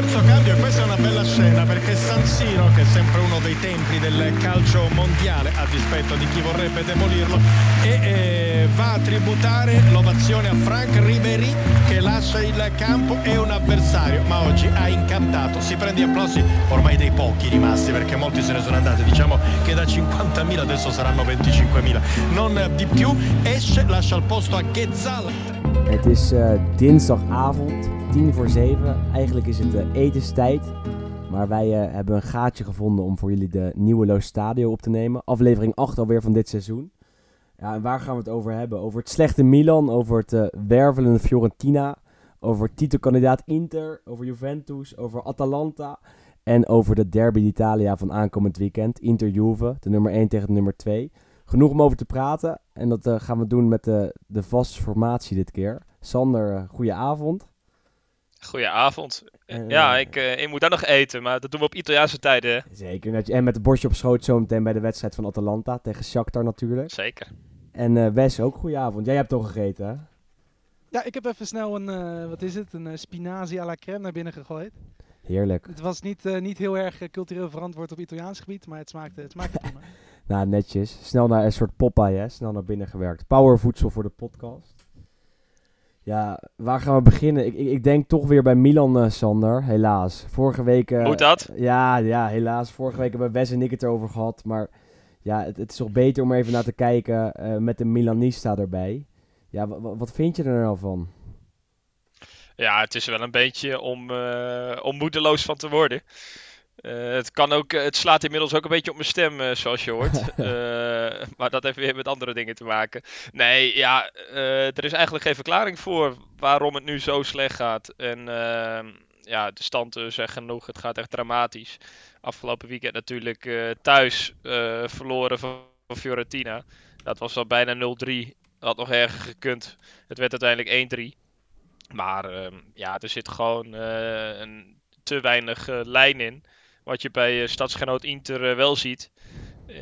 terzo cambio e questa è una bella scena perché San Siro, che è sempre uno dei templi del calcio mondiale, a dispetto di chi vorrebbe demolirlo, e, eh, va a tributare l'ovazione a Frank Ribery che lascia il campo e un avversario, ma oggi ha incantato, si prende applausi ormai dei pochi rimasti perché molti se ne sono andati, diciamo che da 50.000 adesso saranno 25.000, non di più, esce, lascia il posto a Ghezal. Het is eh, dinsdagavond, tien voor zeven. Eigenlijk is het uh, etenstijd. Maar wij uh, hebben een gaatje gevonden om voor jullie de nieuwe Loos Stadio op te nemen. Aflevering 8 alweer van dit seizoen. Ja, en waar gaan we het over hebben? Over het slechte Milan, over het wervelende Fiorentina, over titelkandidaat Inter, over Juventus, over Atalanta en over de derby d'Italia van aankomend weekend. Inter-Juve, de nummer 1 tegen de nummer 2. Genoeg om over te praten. En dat gaan we doen met de, de vaste formatie dit keer. Sander, uh, goeie avond. Goedenavond. Uh, ja, ik, ik moet daar nog eten, maar dat doen we op Italiaanse tijden. Zeker. En met het bordje op schoot zometeen bij de wedstrijd van Atalanta tegen Shakhtar natuurlijk. Zeker. En Wes, ook goedenavond. Jij hebt toch gegeten, hè? Ja, ik heb even snel een, wat is het, een spinazie à la crème naar binnen gegooid. Heerlijk. Het was niet, niet heel erg cultureel verantwoord op Italiaans gebied, maar het smaakte, het smaakte prima. Nou, netjes. Snel naar een soort Popeye, hè? Snel naar binnen gewerkt. Powervoedsel voor de podcast. Ja, waar gaan we beginnen? Ik, ik, ik denk toch weer bij Milan, uh, Sander. Helaas. Vorige week... Uh, Moet dat? Ja, ja, helaas. Vorige week hebben Wes en ik het erover gehad. Maar ja, het, het is toch beter om even naar te kijken uh, met de Milanista erbij. Ja, wat vind je er nou van? Ja, het is wel een beetje om, om moedeloos van te worden. Uh, het, kan ook, het slaat inmiddels ook een beetje op mijn stem, uh, zoals je hoort. uh, maar dat heeft weer met andere dingen te maken. Nee, ja, er is eigenlijk geen verklaring voor waarom het nu zo slecht gaat. En ja, de standen zeggen genoeg, het gaat echt dramatisch. Afgelopen weekend natuurlijk thuis verloren van, van, Fiorentina. Dat was al bijna 0-3. Had nog erger gekund. Het werd uiteindelijk 1-3. Maar ja, er zit gewoon een te weinig lijn in. Wat je bij uh, stadsgenoot Inter uh, wel ziet. Uh,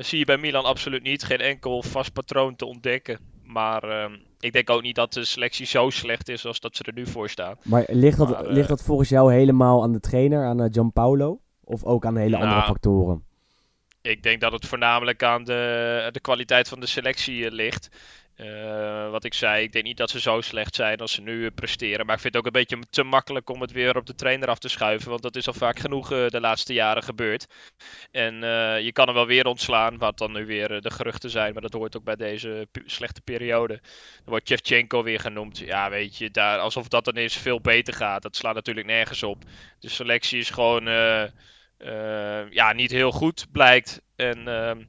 zie je bij Milan absoluut niet. Geen enkel vast patroon te ontdekken. Maar ehm, ik denk ook niet dat de selectie zo slecht is als dat ze er nu voor staan. Maar ligt dat, maar, ligt dat volgens jou helemaal aan de trainer, aan Gianpaolo? Of ook aan hele nou, andere factoren? Ik denk dat het voornamelijk aan de, de kwaliteit van de selectie ligt. Uh, wat ik zei, ik denk niet dat ze zo slecht zijn als ze nu uh, presteren. Maar ik vind het ook een beetje te makkelijk om het weer op de trainer af te schuiven. Want dat is al vaak genoeg uh, de laatste jaren gebeurd. En je kan hem wel weer ontslaan, wat dan nu weer de geruchten zijn. Maar dat hoort ook bij deze slechte periode. Dan wordt Shevchenko weer genoemd. Ja, weet je, daar, alsof dat dan eens veel beter gaat. Dat slaat natuurlijk nergens op. De selectie is gewoon ja, niet heel goed, blijkt. En ehm,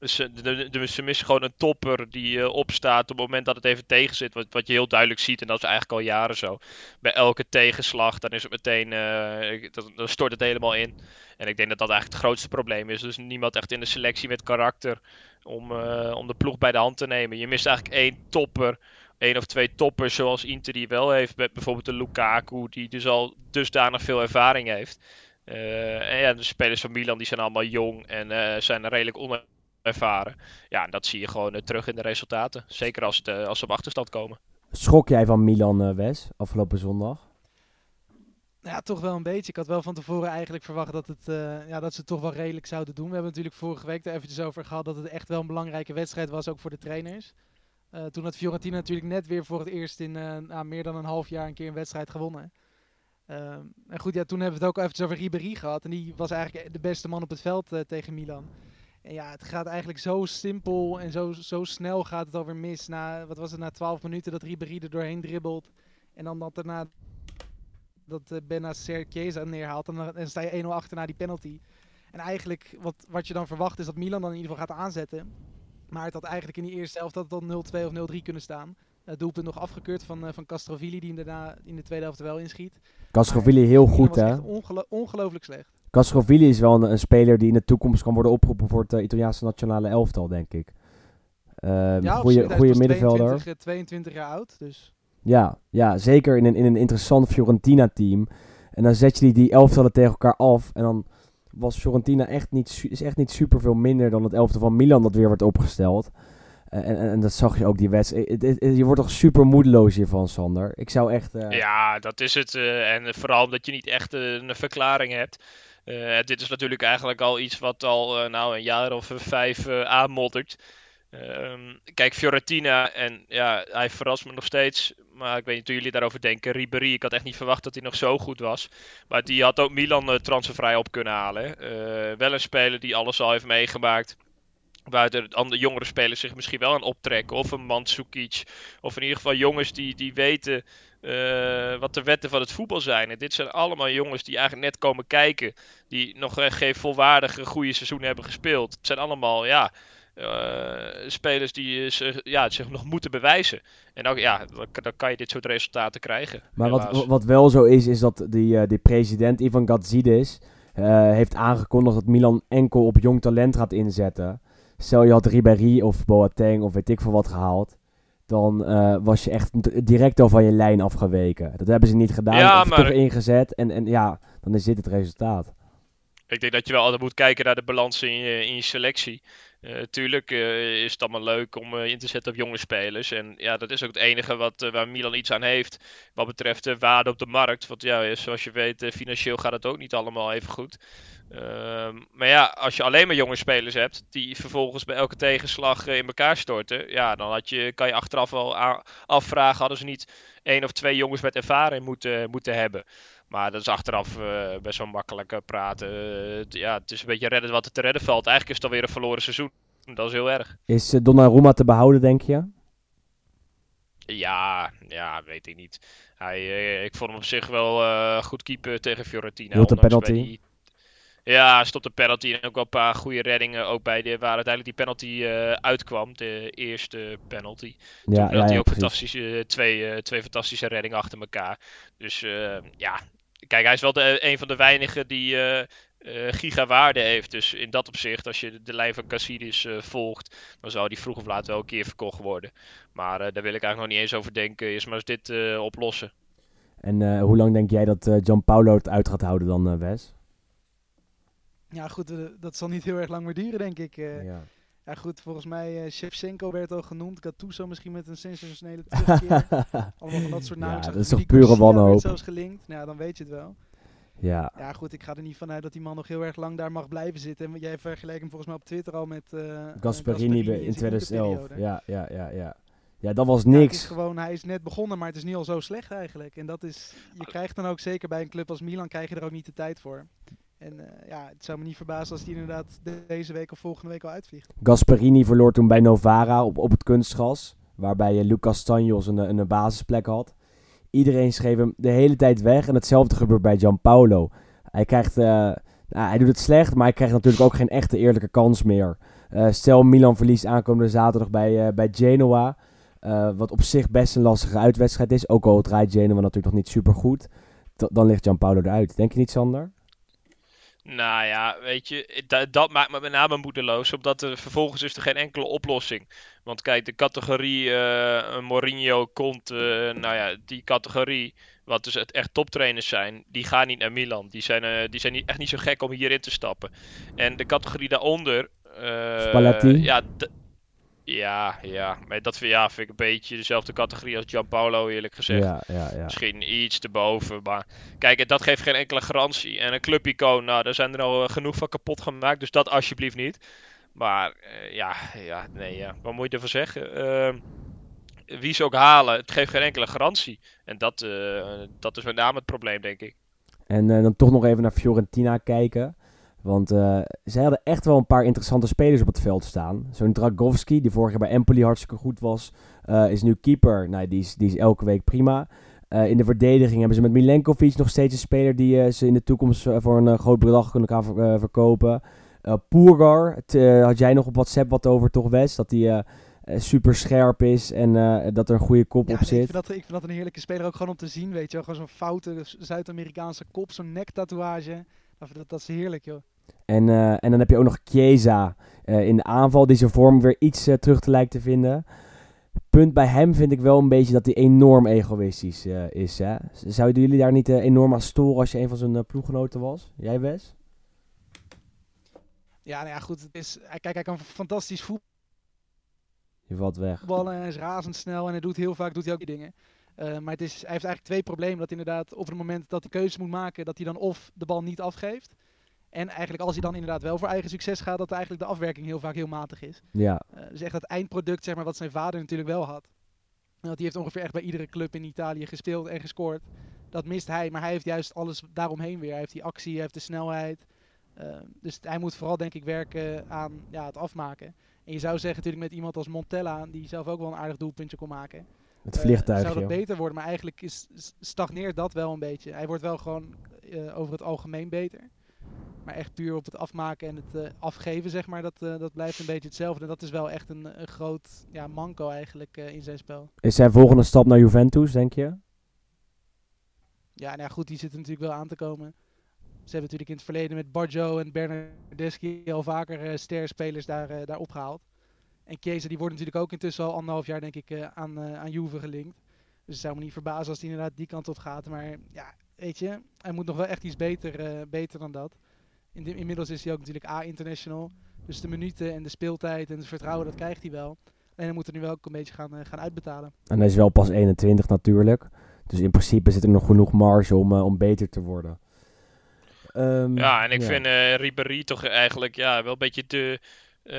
ze, de, de, ze missen gewoon een topper die uh, opstaat op het moment dat het even tegen zit. Wat, wat je heel duidelijk ziet, en dat is eigenlijk al jaren zo. Bij elke tegenslag, dan is het meteen, uh, dan stort het helemaal in. En ik denk dat dat eigenlijk het grootste probleem is. Dus niemand echt in de selectie met karakter om, om de ploeg bij de hand te nemen. Je mist eigenlijk één topper één of twee toppers zoals Inter die wel heeft. Met bijvoorbeeld de Lukaku, die dus al dusdanig veel ervaring heeft. En ja, de spelers van Milan die zijn allemaal jong en zijn redelijk ervaren. Ja, en dat zie je gewoon uh, terug in de resultaten. Zeker als, het, uh, als ze op achterstand komen. Schok jij van Milan, uh, Wes, afgelopen zondag? Ja, toch wel een beetje. Ik had wel van tevoren eigenlijk verwacht dat, het, ja, dat ze het toch wel redelijk zouden doen. We hebben natuurlijk vorige week er eventjes over gehad dat het echt wel een belangrijke wedstrijd was, ook voor de trainers. toen had Fiorentina natuurlijk net weer voor het eerst in nou, meer dan een half jaar een keer een wedstrijd gewonnen. Ehm, en goed, ja, toen hebben we het ook eventjes over Ribéry gehad. En die was eigenlijk de beste man op het veld tegen Milan. En ja, het gaat eigenlijk zo simpel en zo, zo snel gaat het alweer mis. Na, wat was het, na 12 minuten dat Ribéry er doorheen dribbelt. En dan dat daarna dat uh, Benacer Chiesa neerhaalt. En dan, sta je 1-0 achter na die penalty. En eigenlijk, wat, wat je dan verwacht is dat Milan dan in ieder geval gaat aanzetten. Maar het had eigenlijk in die eerste helft dat het dan 0-2 of 0-3 kunnen staan. Het doelpunt nog afgekeurd van, uh, van Castrovilli, die hem daarna in de tweede helft wel inschiet. Castrovilli heel goed, hè? Ongelo ongelooflijk slecht. Castrovilli is wel een, een, speler die in de toekomst kan worden opgeroepen voor het uh, Italiaanse nationale elftal, denk ik. Uh, ja, goede, goede middenvelder. 22, 22 jaar oud, dus. Ja, ja, zeker in een, in een interessant Fiorentina-team. En dan zet je die, die elftallen tegen elkaar af. En dan was Fiorentina echt niet, is echt niet super veel minder dan het elftal van Milan dat weer wordt opgesteld. en, en, dat zag je ook die wedstrijd. Je wordt toch super moedeloos hiervan, Sander. Ik zou echt... Ja, dat is het. en vooral omdat je niet echt een verklaring hebt. Dit is natuurlijk eigenlijk al iets wat al nou, een jaar of vijf aanmoddert. Um, kijk, Fiorentina, en ja, hij verrast me nog steeds. Maar ik weet niet hoe jullie daarover denken. Ribéry, ik had echt niet verwacht dat hij nog zo goed was. Maar die had ook Milan uh, transfervrij op kunnen halen. Wel een speler die alles al heeft meegemaakt. Waar de andere jongere spelers zich misschien wel aan optrekken. Of een Mandzukic. Of in ieder geval jongens die, die weten uh, wat de wetten van het voetbal zijn. En dit zijn allemaal jongens die eigenlijk net komen kijken. Die nog geen volwaardige goede seizoen hebben gespeeld. Het zijn allemaal, ja uh, spelers die zich, ja, zich nog moeten bewijzen. En ook, ja, dan, kan je dit soort resultaten krijgen. Maar wat, wat wel zo is, is dat die, uh, die president Ivan Gazidis uh, heeft aangekondigd dat Milan enkel op jong talent gaat inzetten. Stel je had Ribéry of Boateng of weet ik veel wat gehaald. Dan was je echt direct al van je lijn afgeweken. Dat hebben ze niet gedaan. Ja, maar... toch ingezet. En, en ja, dan is dit het resultaat. Ik denk dat je wel altijd moet kijken naar de balans in je, in je selectie. Uh, tuurlijk uh, is het allemaal leuk om uh, in te zetten op jonge spelers. En ja, dat is ook het enige wat, waar Milan iets aan heeft. Wat betreft de waarde op de markt. Want ja, zoals je weet, financieel gaat het ook niet allemaal even goed. Ehm, maar ja, als je alleen maar jonge spelers hebt. die vervolgens bij elke tegenslag in elkaar storten. ja, dan had je, kan je achteraf wel afvragen. hadden ze niet één of twee jongens met ervaring moeten, moeten hebben. Maar dat is achteraf uh, best wel makkelijk uh, praten. Uh, ja, het is een beetje redden wat er te redden valt. Eigenlijk is het alweer een verloren seizoen. Dat is heel erg. Is Donnarumma te behouden, denk je? Ja, ja, weet ik niet. Hij, ik vond hem op zich wel goed keeper tegen Fiorentina. Hield een penalty. Ja, stopte de penalty en ook wel een paar goede reddingen. Ook bij de, waar uiteindelijk die penalty uitkwam. De eerste penalty. Ja, Toen had hij ook fantastische, twee, twee fantastische reddingen achter elkaar. Dus ja, kijk, hij is wel de, een van de weinigen die uh, gigawaarde heeft. Dus in dat opzicht, als je de lijn van Cassidis uh, volgt, dan zou die vroeg of laat wel een keer verkocht worden. Maar daar wil ik eigenlijk nog niet eens over denken. Eerst maar eens dit oplossen. En hoe lang denk jij dat John Paulo het uit gaat houden dan, Wes? Ja, goed, dat zal niet heel erg lang meer duren, denk ik. Ja. Ja goed, volgens mij uh, Shevchenko werd al genoemd. Gattuso misschien met een sensationele terugkeer. Allemaal van dat soort namen. Ja, dat is toch pure wanhoop. zelfs gelinkt. Nou, dan weet je het wel. Ja. ja, goed, ik ga er niet vanuit dat die man nog heel erg lang daar mag blijven zitten. En jij vergelijkt hem volgens mij op Twitter al met... Uh, Gasperini, in, in 2011. Ja, ja, ja, ja. Ja, dat was niks. Ja, het is gewoon, hij is net begonnen, maar het is niet al zo slecht eigenlijk. En dat is, je krijgt dan ook zeker bij een club als Milan, krijg je er ook niet de tijd voor. En uh, ja, het zou me niet verbazen als die inderdaad deze week of volgende week al uitvliegt. Gasperini verloor toen bij Novara op, op het kunstgras. Waarbij uh, Lucas Stanjos een, een basisplek had. Iedereen schreef hem de hele tijd weg. En hetzelfde gebeurt bij Gianpaolo. Hij krijgt... Uh, hij doet het slecht, maar hij krijgt natuurlijk ook geen echte eerlijke kans meer. stel Milan verliest aankomende zaterdag bij, bij Genoa. wat op zich best een lastige uitwedstrijd is. Ook al draait Genoa natuurlijk nog niet super goed. Dan ligt Gianpaolo eruit. Denk je niet, Sander? Nou ja, weet je, dat, dat maakt me met name moedeloos, omdat er vervolgens is er geen enkele oplossing. Want kijk, de categorie uh, Mourinho komt, uh, nou ja, die categorie, wat dus echt toptrainers zijn, die gaan niet naar Milan. Die zijn, uh, die zijn niet, echt niet zo gek om hierin te stappen. En de categorie daaronder, ja, ja, ja. Maar dat ja, vind ik een beetje dezelfde categorie als Gianpaolo, eerlijk gezegd. Ja, ja, ja. Misschien iets te boven. Maar kijk, dat geeft geen enkele garantie. En een clubicoon, nou, daar zijn er al eh, genoeg van kapot gemaakt. Dus dat alsjeblieft niet. Maar uh, ja, ja, nee, ja. Wat moet je ervan zeggen? Uh, wie ze ook halen, het geeft geen enkele garantie. En dat, uh, dat is met name het probleem, denk ik. En dan toch nog even naar Fiorentina kijken. Want uh, zij hadden echt wel een paar interessante spelers op het veld staan. Zo'n Dragowski, die vorig jaar bij Empoli hartstikke goed was, uh, is nu keeper. Nou, die is, die is elke week prima. Uh, in de verdediging hebben ze met Milenkovic nog steeds een speler die ze in de toekomst voor een groot bedrag kunnen gaan ver, verkopen. Poergar, had jij nog op WhatsApp wat over, toch Wes? Dat die super scherp is en dat er een goede kop op zit. Ik vind, dat, ik vind dat een heerlijke speler ook gewoon om te zien, weet je wel. Gewoon zo'n foute Zuid-Amerikaanse kop, zo'n nektatoeage. Dat, dat is heerlijk, joh. En, uh, en dan heb je ook nog Chiesa uh, in de aanval, die zijn vorm weer iets uh, terug te lijkt te vinden. Punt bij hem vind ik wel een beetje dat hij enorm egoïstisch is. Hè? Zouden jullie daar niet enorm aan storen als je een van zijn ploeggenoten was? Jij, Wes? Ja, nou ja, goed. Het is, kijk, hij kan fantastisch voetballen Je valt weg. ballen. Hij is razendsnel en hij doet heel vaak doet hij ook die dingen. Eh, maar het is, hij heeft eigenlijk twee problemen. Dat inderdaad op het moment dat hij keuzes moet maken, dat hij dan of de bal niet afgeeft. En eigenlijk als hij dan inderdaad wel voor eigen succes gaat, dat eigenlijk de afwerking heel vaak heel matig is. Ja, Eh, dus echt dat eindproduct, zeg maar, wat zijn vader natuurlijk wel had. Want die heeft ongeveer echt bij iedere club in Italië gespeeld en gescoord. Dat mist hij, maar hij heeft juist alles daaromheen weer. Hij heeft die actie, hij heeft de snelheid. Eh, dus hij moet vooral denk ik werken aan ja, het afmaken. En je zou zeggen natuurlijk met iemand als Montella, die zelf ook wel een aardig doelpuntje kon maken. het eh, vliegtuigje. zou dat beter worden, maar eigenlijk is, stagneert dat wel een beetje. Hij wordt wel gewoon eh, over het algemeen beter. Maar echt puur op het afmaken en het eh, afgeven, zeg maar, dat, eh, dat blijft een beetje hetzelfde. En dat is wel echt een, een groot ja, manco eigenlijk eh, in zijn spel. Is zijn volgende stap naar Juventus, denk je? Ja, nou ja, goed, die zitten natuurlijk wel aan te komen. Ze hebben natuurlijk in het verleden met Barjo en Bernardeschi al vaker sterspelers daar, daar opgehaald. En Chiesa die wordt natuurlijk ook intussen al anderhalf jaar denk ik aan, aan Juve gelinkt. Dus het zou me niet verbazen als hij inderdaad die kant op gaat. Maar ja, weet je, hij moet nog wel echt iets beter, eh, beter dan dat. In de- inmiddels is hij ook natuurlijk A-international. Dus de minuten en de speeltijd en het vertrouwen, dat krijgt hij wel. En hij moet er nu wel ook een beetje gaan, eh, gaan uitbetalen. En hij is wel pas 21 natuurlijk. Dus in principe zit er nog genoeg marge om, eh, om beter te worden. Ehm, Ja, en ik vind eh Ribéry toch eigenlijk ja, wel een beetje de, eh,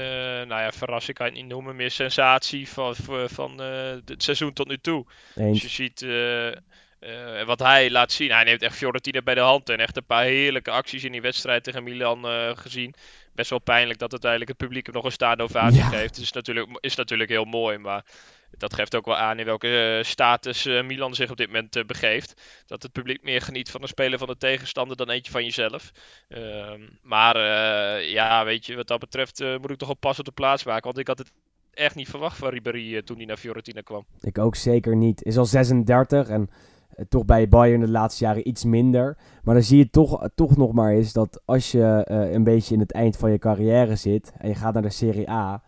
nou ja, verrassing kan je het niet noemen, meer sensatie van, van, van eh, het seizoen tot nu toe. Je eens. ziet eh, wat hij laat zien, hij neemt echt Fiorentina bij de hand en echt een paar heerlijke acties in die wedstrijd tegen Milan eh, gezien. Best wel pijnlijk dat uiteindelijk het publiek hem nog een staande ovatie Ja. geeft. Is natuurlijk, is natuurlijk heel mooi, maar dat geeft ook wel aan in welke eh, status Milan zich op dit moment begeeft. Dat het publiek meer geniet van een speler van de tegenstander dan eentje van jezelf. Ehm, maar ja, weet je, wat dat betreft moet ik toch wel pas op de plaats maken. Want ik had het echt niet verwacht van Ribéry toen hij naar Fiorentina kwam. Ik ook zeker niet. Is al 36 en toch bij Bayern de laatste jaren iets minder. Maar dan zie je toch, toch nog maar eens dat als je eh, een beetje in het eind van je carrière zit en je gaat naar de Serie A,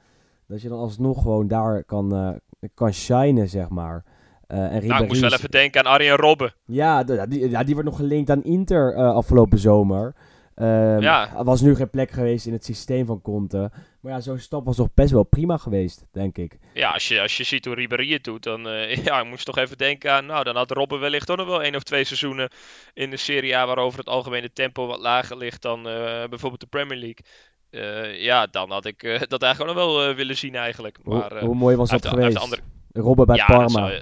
dat je dan alsnog gewoon daar kan, eh, kan shinen, zeg maar. Eh, en Nou, ik moest wel even denken aan Arjen Robben. Ja, die, ja, die wordt nog gelinkt aan Inter eh, afgelopen zomer. Ehm, Ja. Er was nu geen plek geweest in het systeem van Conte. Maar ja, zo'n stap was toch best wel prima geweest, denk ik. Ja, als je, als je ziet hoe Ribéry het doet, dan eh, ja, ik moest toch even denken aan, nou, dan had Robben wellicht ook nog wel één of twee seizoenen in de Serie A waarover het algemene tempo wat lager ligt dan eh, bijvoorbeeld de Premier League. Eh, ja, dan had ik dat eigenlijk ook nog wel willen zien eigenlijk. Hoe, Maar, eh, hoe mooi was dat geweest? andere- Robben bij Ja, Parma. zou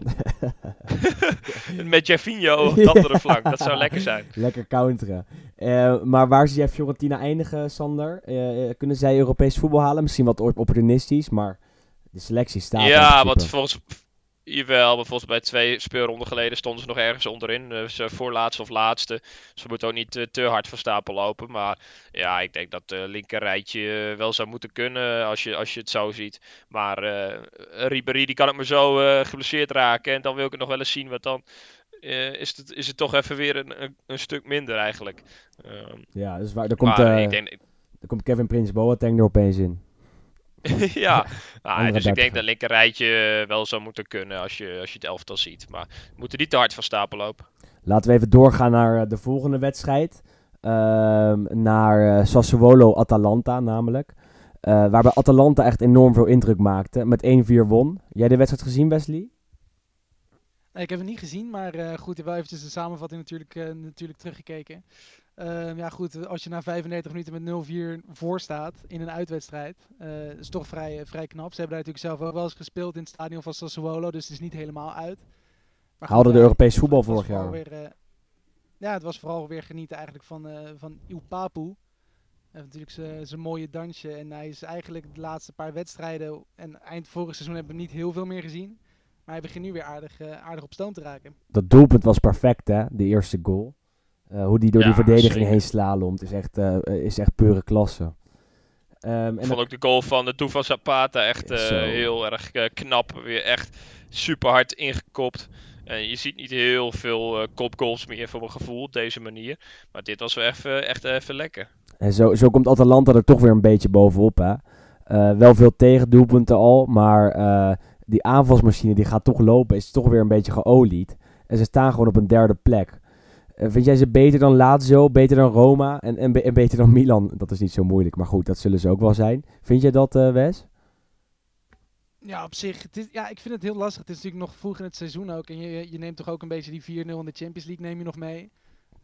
Met Javinho op de andere flank, dat zou lekker zijn. Lekker counteren. Eh, maar waar zie jij Fiorentina eindigen, Sander? Eh, eh, kunnen zij Europees voetbal halen? Misschien wat op- opportunistisch, maar de selectie staat Ja, want volgens, jawel, maar volgens mij twee speelronden geleden stonden ze nog ergens onderin. ze voorlaatste of laatste. Ze moeten ook niet eh, te hard van stapel lopen. Maar ja, ik denk dat het linker rijtje eh, wel zou moeten kunnen als je, als je het zo ziet. Maar eh Ribéry die kan het maar zo eh geblesseerd raken. En dan wil ik het nog wel eens zien. Want dan is, het, is het toch even weer een, een, een stuk minder eigenlijk. Ehm, Ja, dus waar, er, komt, maar ik denk, er komt Kevin Prins Boateng er opeens in. ja, nou, dus ik denk dat linker rijtje eh, wel zou moeten kunnen als je, als je het elftal ziet. Maar we moeten niet te hard van stapel lopen. Laten we even doorgaan naar eh, de volgende wedstrijd. Ehm, naar eh, Sassuolo-Atalanta namelijk. Eh, waarbij Atalanta echt enorm veel indruk maakte. Met 1-4 won. Jij de wedstrijd gezien, Wesley? Nee, ik heb het niet gezien, maar eh, goed, ik heb wel eventjes de samenvatting natuurlijk, eh, natuurlijk teruggekeken. Ehm, ja goed, als je na 35 minuten met 0-4 voor staat in een uitwedstrijd, eh is toch vrij, eh, vrij knap. Ze hebben daar natuurlijk zelf ook wel eens gespeeld in het stadion van Sassuolo, dus het is niet helemaal uit. Maar Haalde de ja, Europees het voetbal vorig jaar. Weer, eh, ja, het was vooral weer genieten eigenlijk van, eh van Iupapu. Hij heeft natuurlijk zijn- mooie dansje en hij is eigenlijk de laatste paar wedstrijden en eind vorig seizoen hebben we niet heel veel meer gezien. Maar hij begint nu weer aardig, eh, aardig op stoom te raken. Dat doelpunt was perfect, hè? De eerste goal. Eh, hoe die door Ja, die verdediging zeker. heen slalomt is echt, eh, is echt pure klasse. Ehm, Ik en vond ook de goal van de Toevan Zapata echt eh, heel erg knap. Weer echt super hard ingekopt. En je ziet niet heel veel kopgoals meer voor mijn gevoel op deze manier. Maar dit was wel even, echt even lekker. En zo, zo komt Atalanta er toch weer een beetje bovenop. Hè? Wel veel tegendoelpunten al, maar die aanvalsmachine die gaat toch lopen, is toch weer een beetje geolied. En ze staan gewoon op een derde plek. Eh, vind jij ze beter dan Lazio, beter dan Roma en, en, be- en beter dan Milan? Dat is niet zo moeilijk, maar goed, dat zullen ze ook wel zijn. Vind jij dat, eh, Wes? Ja, op zich. Het is, ja, ik vind het heel lastig. Het is natuurlijk nog vroeg in het seizoen ook. En je, je neemt toch ook een beetje die 4-0 in de Champions League neem je nog mee.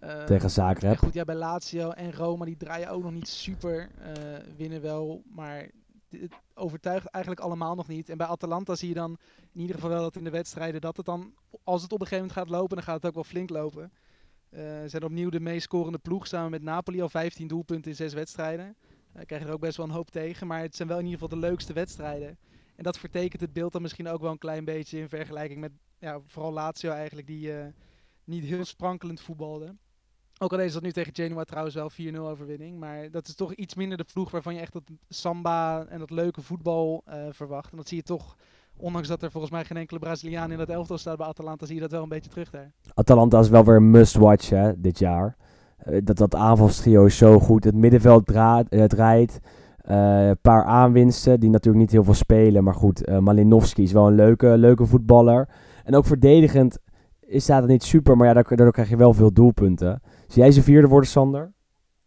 Uh, Tegen Zagreb. Goed, ja, bij Lazio en Roma, die draaien ook nog niet super. Uh, winnen wel, maar het overtuigt eigenlijk allemaal nog niet. En bij Atalanta zie je dan in ieder geval wel dat in de wedstrijden dat het dan, als het op een gegeven moment gaat lopen, dan gaat het ook wel flink lopen. Ze zijn opnieuw de meest scorende ploeg samen met Napoli al 15 doelpunten in 6 wedstrijden. Uh, krijgen er ook best wel een hoop tegen, maar het zijn wel in ieder geval de leukste wedstrijden. En dat vertekent het beeld dan misschien ook wel een klein beetje in vergelijking met ja, vooral Lazio eigenlijk, die uh, niet heel sprankelend voetbalde. Ook al is dat nu tegen Genoa trouwens wel 4-0 overwinning. Maar dat is toch iets minder de ploeg waarvan je echt dat samba en dat leuke voetbal verwacht. En dat zie je toch, ondanks dat er volgens mij geen enkele Braziliaan in dat elftal staat bij Atalanta, zie je dat wel een beetje terug daar. Atalanta is wel weer een must-watch hè, dit jaar. Uh, dat, dat aanvalstrio is zo goed. Het middenveld draait. Uh, draait. Een paar aanwinsten die natuurlijk niet heel veel spelen. Maar goed, Malinowski is wel een leuke, leuke voetballer. En ook verdedigend is dat niet super. Maar ja, daardoor, daardoor krijg je wel veel doelpunten. Zie jij ze vierde worden, Sander?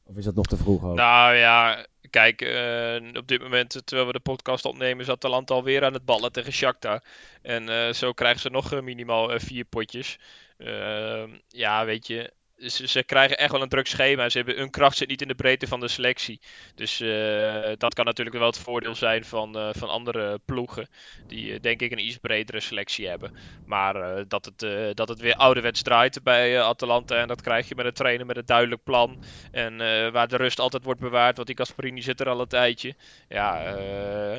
Of is dat nog te vroeg ook? Nou ja, kijk, uh, op dit moment, terwijl we de podcast opnemen, zat Talant alweer aan het ballen tegen Shakhtar. En uh, zo krijgen ze nog uh, minimaal vier potjes. Ehm, ja, weet je, ze, ze, krijgen echt wel een druk schema. Ze hebben, hun kracht zit niet in de breedte van de selectie. Dus uh, dat kan natuurlijk wel het voordeel zijn van, uh, van andere ploegen. Die uh, denk ik een iets bredere selectie hebben. Maar dat, het, dat het weer ouderwets draait bij Atalanta. En dat krijg je met een trainer met een duidelijk plan. En waar de rust altijd wordt bewaard. Want die Gasparini zit er al een tijdje. Ja,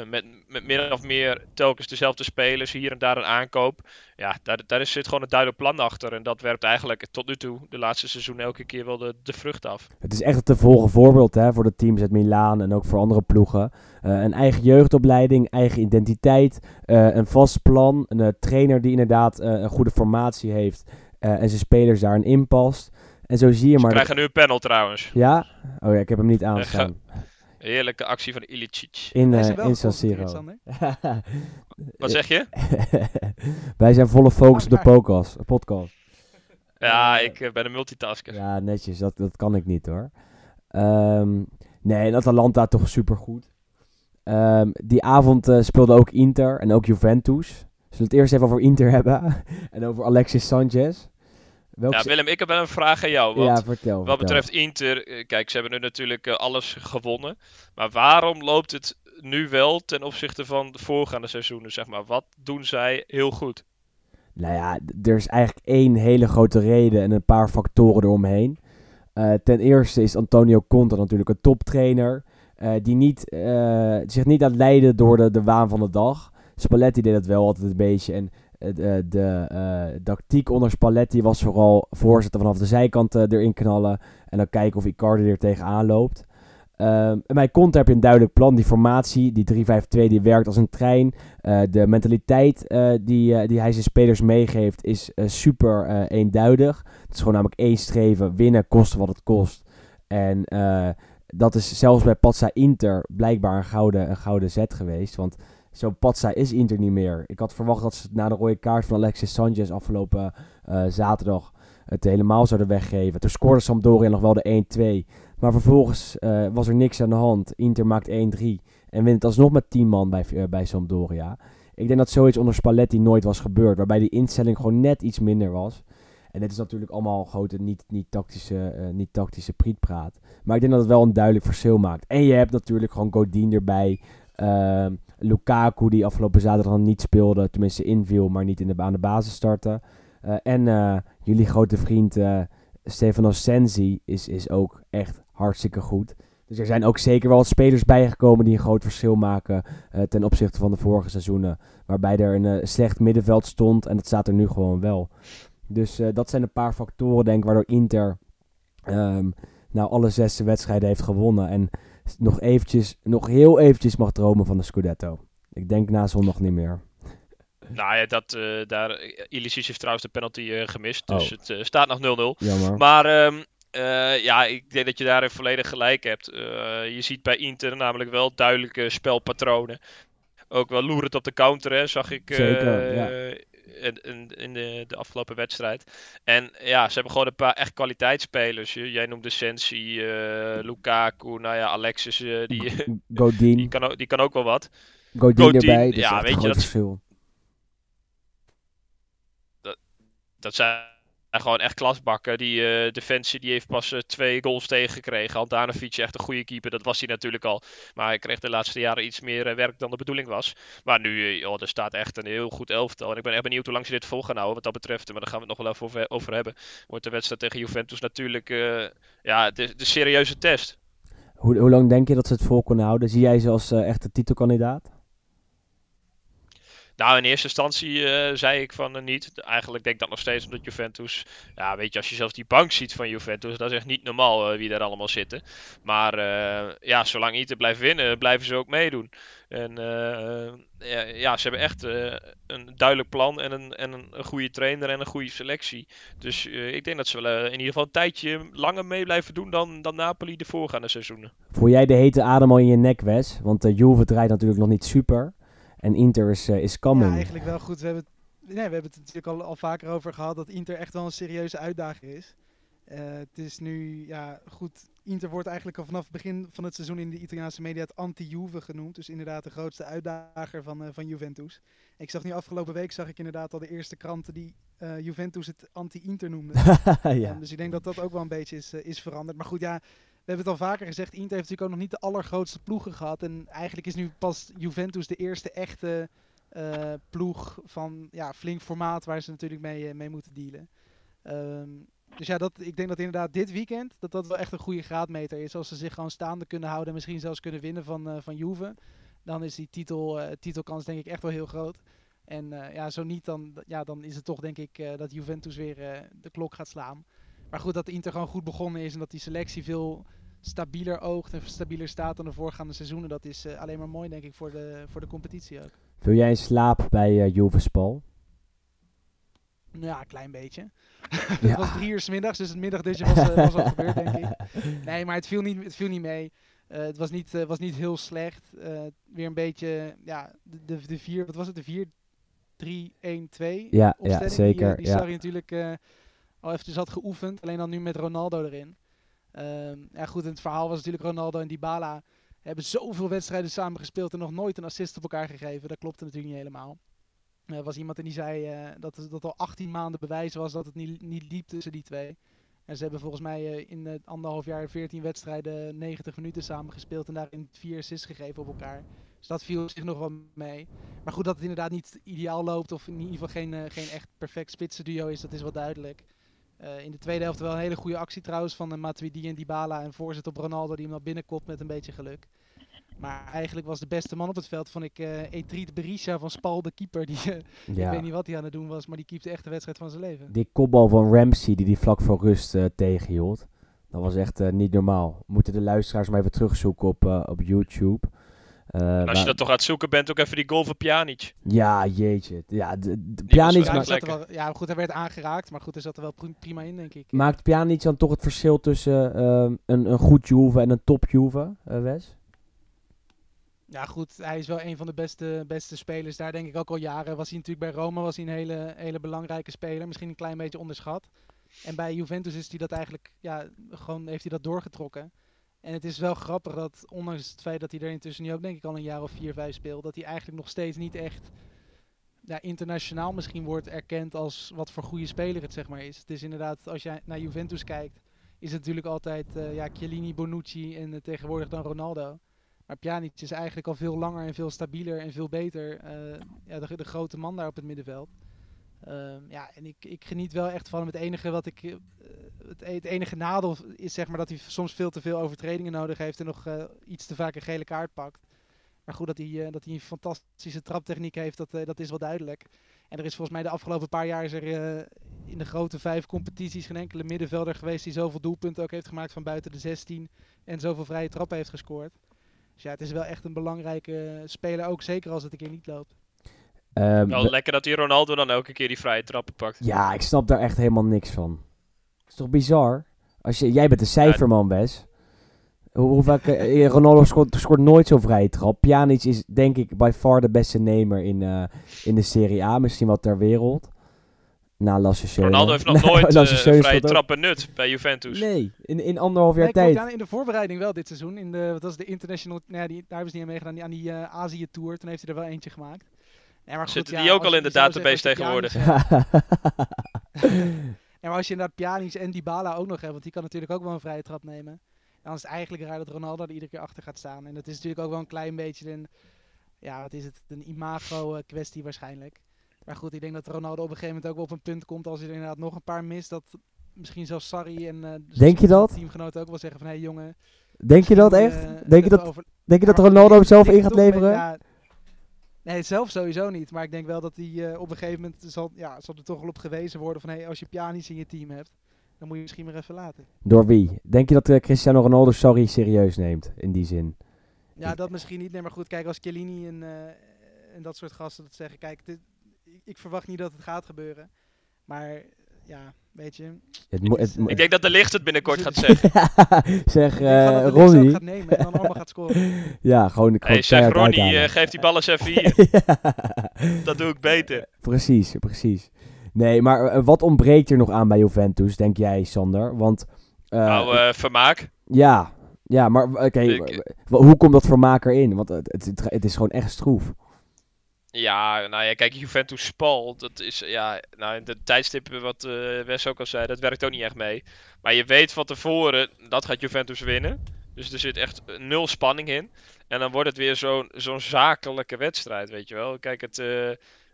met, met meer of meer telkens dezelfde spelers. Hier en daar een aankoop. Ja, daar, daar zit gewoon een duidelijk plan achter. En dat werpt eigenlijk tot nu toe de laatste seizoen elke keer wel de, de vrucht af. Het is echt het te volgen voorbeeld hè, voor de teams uit Milaan en ook voor andere ploegen. Uh, een eigen jeugdopleiding, eigen identiteit, uh, een vast plan, een uh, trainer die inderdaad een goede formatie heeft en zijn spelers daarin inpast. En zo zie je Ze maar... krijgen nu een panel trouwens. Ja? Oh ja, ik heb hem niet aanstaan. Heerlijke actie van Ilicic. In, uh, in San Siro. Wat zeg je? Wij zijn volle focus op de podcast. podcast. Ja, ik uh, ben een multitasker. Ja, netjes. Dat, dat kan ik niet hoor. Um, nee, en Atalanta toch supergoed. Um, die avond uh, speelde ook Inter en ook Juventus. Zullen we het eerst even over Inter hebben? en over Alexis Sanchez. Welke... Ja, Willem, ik heb wel een vraag aan jou. Want ja, vertel, wat vertel. betreft Inter, kijk, ze hebben nu natuurlijk uh, alles gewonnen. Maar waarom loopt het nu wel ten opzichte van de voorgaande seizoenen, zeg maar? Wat doen zij heel goed? Nou ja, er is eigenlijk één hele grote reden en een paar factoren eromheen. Uh, ten eerste is Antonio Conte natuurlijk een toptrainer. Uh, die niet, uh, zich niet laat leiden door de, de waan van de dag. Spalletti deed dat wel altijd een beetje. En de, de uh, tactiek onder Spalletti was vooral voorzetten vanaf de zijkant uh, erin knallen. En dan kijken of Icardi er tegenaan loopt. Um, en bij Conte heb je een duidelijk plan. Die formatie, die 3-5-2, die werkt als een trein. Uh, de mentaliteit die, die hij zijn spelers meegeeft is super eenduidig. Het is gewoon namelijk één streven. Winnen, kosten wat het kost. En dat is zelfs bij Pazza Inter blijkbaar een gouden, een gouden zet geweest. Want zo patsa is Inter niet meer. Ik had verwacht dat ze na de rode kaart van Alexis Sanchez afgelopen uh, zaterdag het helemaal zouden weggeven. Toen scoorde Sampdoria nog wel de 1-2. Maar vervolgens uh, was er niks aan de hand. Inter maakt 1-3 en wint alsnog met 10 man bij, uh, bij Sampdoria. Ik denk dat zoiets onder Spalletti nooit was gebeurd. Waarbij die instelling gewoon net iets minder was. En dit is natuurlijk allemaal grote, niet, niet uh, niet tactische prietpraat. Maar ik denk dat het wel een duidelijk verschil maakt. En je hebt natuurlijk gewoon Godin erbij. Uh, Lukaku, die afgelopen zaterdag niet speelde, tenminste inviel, maar niet in de, aan de basis startte. Uh, en uh, jullie grote vriend uh, Stefano Sensi is, is ook echt hartstikke goed. Dus er zijn ook zeker wel spelers bijgekomen die een groot verschil maken ten opzichte van de vorige seizoenen. Waarbij er een slecht middenveld stond en dat staat er nu gewoon wel. Dus dat zijn een paar factoren, denk ik, waardoor Inter um, nou alle zes wedstrijden heeft gewonnen. En nog eventjes, nog heel eventjes mag dromen van de Scudetto. Ik denk na zondag niet meer. Nou ja, dat, uh, daar, Ilicic heeft trouwens de penalty uh, gemist, dus Oh. het uh, staat nog 0-0. Jammer. Maar um, ja, ik denk dat je daarin volledig gelijk hebt. je ziet bij Inter namelijk wel duidelijke spelpatronen. Ook wel loerend op de counter, hè, zag ik Zeker, ja. In, in, in de, de, afgelopen wedstrijd. En ja, ze hebben gewoon een paar echt kwaliteitsspelers. Jij noemde Sensi, Lukaku, nou ja, Alexis, die, Godin. die, kan ook, die kan ook wel wat. Godin Godin, erbij, dus ja, weet je, dat- verschil. dat zijn gewoon echt klasbakken. Die eh, Defensie die heeft pas eh, twee goals tegengekregen. Handanovic echt een goede keeper, dat was hij natuurlijk al. Maar hij kreeg de laatste jaren iets meer eh, werk dan de bedoeling was. Maar nu, joh, er staat echt een heel goed elftal. En ik ben echt benieuwd hoe lang ze dit vol gaan houden wat dat betreft. Maar daar gaan we het nog wel even over, over hebben. Wordt de wedstrijd tegen Juventus natuurlijk ja, de, de serieuze test. Hoe, hoe lang denk je dat ze het vol kunnen houden? Zie jij ze als echte titelkandidaat? Nou, in eerste instantie eh, zei ik van eh, niet. Eigenlijk denk ik dat nog steeds omdat Juventus. Ja, weet je, als je zelfs die bank ziet van Juventus, dat is echt niet normaal eh, wie daar allemaal zitten. Maar ja, zolang Inter blijft winnen, blijven ze ook meedoen. En ja, ja, ze hebben echt een duidelijk plan en, een, en een, goede trainer en een goede selectie. Dus ik denk dat ze wel in ieder geval een tijdje langer mee blijven doen dan, dan Napoli de voorgaande seizoenen. Voel jij de hete adem al in je nek, Wes? Want uh, Juve draait natuurlijk nog niet super. En Inter is, uh, is coming. Ja, eigenlijk wel goed. We hebben het, nee, we hebben het natuurlijk al, al vaker over gehad dat Inter echt wel een serieuze uitdaging is. Uh, het is nu, ja, goed. Inter wordt eigenlijk al vanaf het begin van het seizoen in de Italiaanse media het anti-Juve genoemd. Dus inderdaad de grootste uitdager van, uh, van Juventus. Ik zag nu afgelopen week zag ik inderdaad al de eerste kranten die uh, Juventus het anti-Inter noemden. ja. um, dus ik denk dat dat ook wel een beetje is, is veranderd. Maar goed, ja, hebben het al vaker gezegd. Inter heeft natuurlijk ook nog niet de allergrootste ploegen gehad. En eigenlijk is nu pas Juventus de eerste echte uh, ploeg van ja, flink formaat waar ze natuurlijk mee, mee moeten dealen. Um, dus ja, dat, ik denk dat inderdaad dit weekend dat dat wel echt een goede graadmeter is. Als ze zich gewoon staande kunnen houden en misschien zelfs kunnen winnen van, uh, van Juve. Dan is die titel, titelkans denk ik echt wel heel groot. En ja, zo niet, dan, ja, dan is het toch denk ik dat Juventus weer de klok gaat slaan. Maar goed, dat Inter gewoon goed begonnen is en dat die selectie veel stabieler oogt en stabieler staat dan de voorgaande seizoenen. Dat is uh, alleen maar mooi, denk ik, voor de, voor de competitie ook. Wil jij in slaap bij uh, Juve Spal? Ja, een klein beetje. het ja. was drie uur s middags, dus het middagdutje was, uh, was al gebeurd, denk ik. Nee, maar het viel niet, het viel niet mee. het was niet, was niet heel slecht. weer een beetje, ja, de, de, vier, wat was het, de 4 3 1 2 ja, ja, zeker. Die, die ja. Sarri natuurlijk al eventjes had geoefend, alleen dan nu met Ronaldo erin. Um, ja goed, het verhaal was natuurlijk Ronaldo en Dybala hebben zoveel wedstrijden samen gespeeld en nog nooit een assist op elkaar gegeven. Dat klopte natuurlijk niet helemaal. Er was iemand die zei uh, dat dat al 18 maanden bewijs was dat het niet, niet liep tussen die twee. En ze hebben volgens mij uh, in het anderhalf jaar 14 wedstrijden 90 minuten samen gespeeld en daarin vier assists gegeven op elkaar. Dus dat viel zich nog wel mee. Maar goed, dat het inderdaad niet ideaal loopt of in ieder geval geen, uh, geen echt perfect spitsenduo is, dat is wel duidelijk. Uh, in de tweede helft wel een hele goede actie trouwens van uh, Matuidi en Dybala. En voorzet op Ronaldo die hem naar binnen kopt met een beetje geluk. Maar eigenlijk was de beste man op het veld, vond ik, uh, Etrit Berisha van Spal, de keeper. Die, ja. Ik weet niet wat hij aan het doen was, maar die keepte echt de wedstrijd van zijn leven. Die kopbal van Ramsey die die vlak voor rust tegenhield. Dat was echt niet normaal. Moeten de luisteraars maar even terugzoeken op, op YouTube. Uh, als je dat toch aan het zoeken bent, ook even die goal van Pjanic. Ja, jeetje. Ja, de, de Pjanic maakt... Wel, ja, goed, hij werd aangeraakt, maar goed, hij zat er wel prima in, denk ik. Maakt Pjanic dan toch het verschil tussen uh, een, een goed Juve en een top Juve, uh, Wes? Ja, goed, hij is wel een van de beste, beste spelers. Daar denk ik ook al jaren. Was hij natuurlijk bij Roma was hij een hele, hele belangrijke speler. Misschien een klein beetje onderschat. En bij Juventus is hij dat eigenlijk, ja, gewoon heeft hij dat doorgetrokken. En het is wel grappig dat, ondanks het feit dat hij er intussen nu ook denk ik al een jaar of vier, vijf speelt, dat hij eigenlijk nog steeds niet echt internationaal misschien wordt erkend als wat voor goede speler het zeg maar is. Het is inderdaad, als je naar Juventus kijkt, is het natuurlijk altijd uh, ja, Chiellini, Bonucci en uh, tegenwoordig dan Ronaldo. Maar Pjanic is eigenlijk al veel langer en veel stabieler en veel beter uh, ja, de, grote man daar op het middenveld. Uh, ja, en ik, ik geniet wel echt van hem. Het enige wat ik. Uh, het, het, enige nadeel is zeg maar dat hij soms veel te veel overtredingen nodig heeft en nog uh, iets te vaak een gele kaart pakt. Maar goed, dat hij, dat hij een fantastische traptechniek heeft, dat, dat is wel duidelijk. En er is volgens mij de afgelopen paar jaar is er in de grote vijf competities geen enkele middenvelder geweest die zoveel doelpunten ook heeft gemaakt van buiten de 16 en zoveel vrije trappen heeft gescoord. Dus ja, het is wel echt een belangrijke speler, ook zeker als het een keer niet loopt. Um, Wel lekker dat die Ronaldo dan elke keer die vrije trappen pakt. Ja, ik snap daar echt helemaal niks van. is toch bizar? Als je, jij bent een cijferman, Wes. Hoe, hoe vaak, uh, Ronaldo scoort, scoort nooit zo'n vrije trap. Pjanic is denk ik by far de beste nemer in, uh, in de Serie A. Misschien wel ter wereld. Na Lasse. Ronaldo heeft nog nooit eh vrije trappen nut bij Juventus. Nee, in, in anderhalf jaar Nee, tijd. ja, in de voorbereiding wel dit seizoen. In de, wat was het, de International, nou ja, die, daar hebben ze niet aan meegedaan, die- aan die eh Azië Tour. Toen heeft hij er wel eentje gemaakt. Nee, maar goed, Zitten ja, die ook al in de database tegenwoordig? Ja, maar als je inderdaad Pjanic en Dybala ook nog hebt, want die kan natuurlijk ook wel een vrije trap nemen. Dan is het eigenlijk raar dat Ronaldo er iedere keer achter gaat staan. En dat is natuurlijk ook wel een klein beetje een, ja, wat is het, een imago eh, kwestie waarschijnlijk. Maar goed, ik denk dat Ronaldo op een gegeven moment ook wel op een punt komt als hij er inderdaad nog een paar mist. Dat misschien zelfs Sarri en eh, dus Denk je dat? teamgenoten ook wel zeggen van, hé hey, jongen. Denk je dat echt? eh, Denk je dat, over- denk je dat Ronaldo zelf in gaat leveren? ja, nee, zelf sowieso niet. Maar ik denk wel dat hij eh, op een gegeven moment zal, ja, zal er toch wel op gewezen worden van... Hey, als je Pjanic in je team hebt, dan moet je misschien maar even laten. Door wie? Denk je dat eh, Cristiano Ronaldo Sorry serieus neemt? In die zin. Ja, dat misschien niet. Nee, maar goed, kijk, als Chiellini en, eh, en dat soort gasten dat zeggen... Kijk, dit, ik verwacht niet dat het gaat gebeuren. Maar ja, weet je... Het mo- het mo- Ik denk dat de licht het binnenkort gaat zeggen. zeg, ik denk eh gewoon dat de Leeuw Ronnie. gaat nemen en dan allemaal gaat scoren. Ja, gewoon, gewoon Hey, zeg Ronnie, eh, geef die bal eens even hier. Ja. Dat doe ik beter. Precies, precies. Nee, maar eh, wat ontbreekt er nog aan bij Juventus, denk jij, Sander? Want, eh, nou, vermaak. ja, ja, maar oké, Ik- w- w- hoe komt dat vermaak erin? Want het, het, het, het is gewoon echt stroef. Ja, nou ja, kijk, Juventus Spal, dat is, ja, nou, de tijdstippen wat eh Wes ook al zei, dat werkt ook niet echt mee. Maar je weet van tevoren, dat gaat Juventus winnen. Dus er zit echt nul spanning in. En dan wordt het weer zo'n zo'n zakelijke wedstrijd, weet je wel. Kijk, het, eh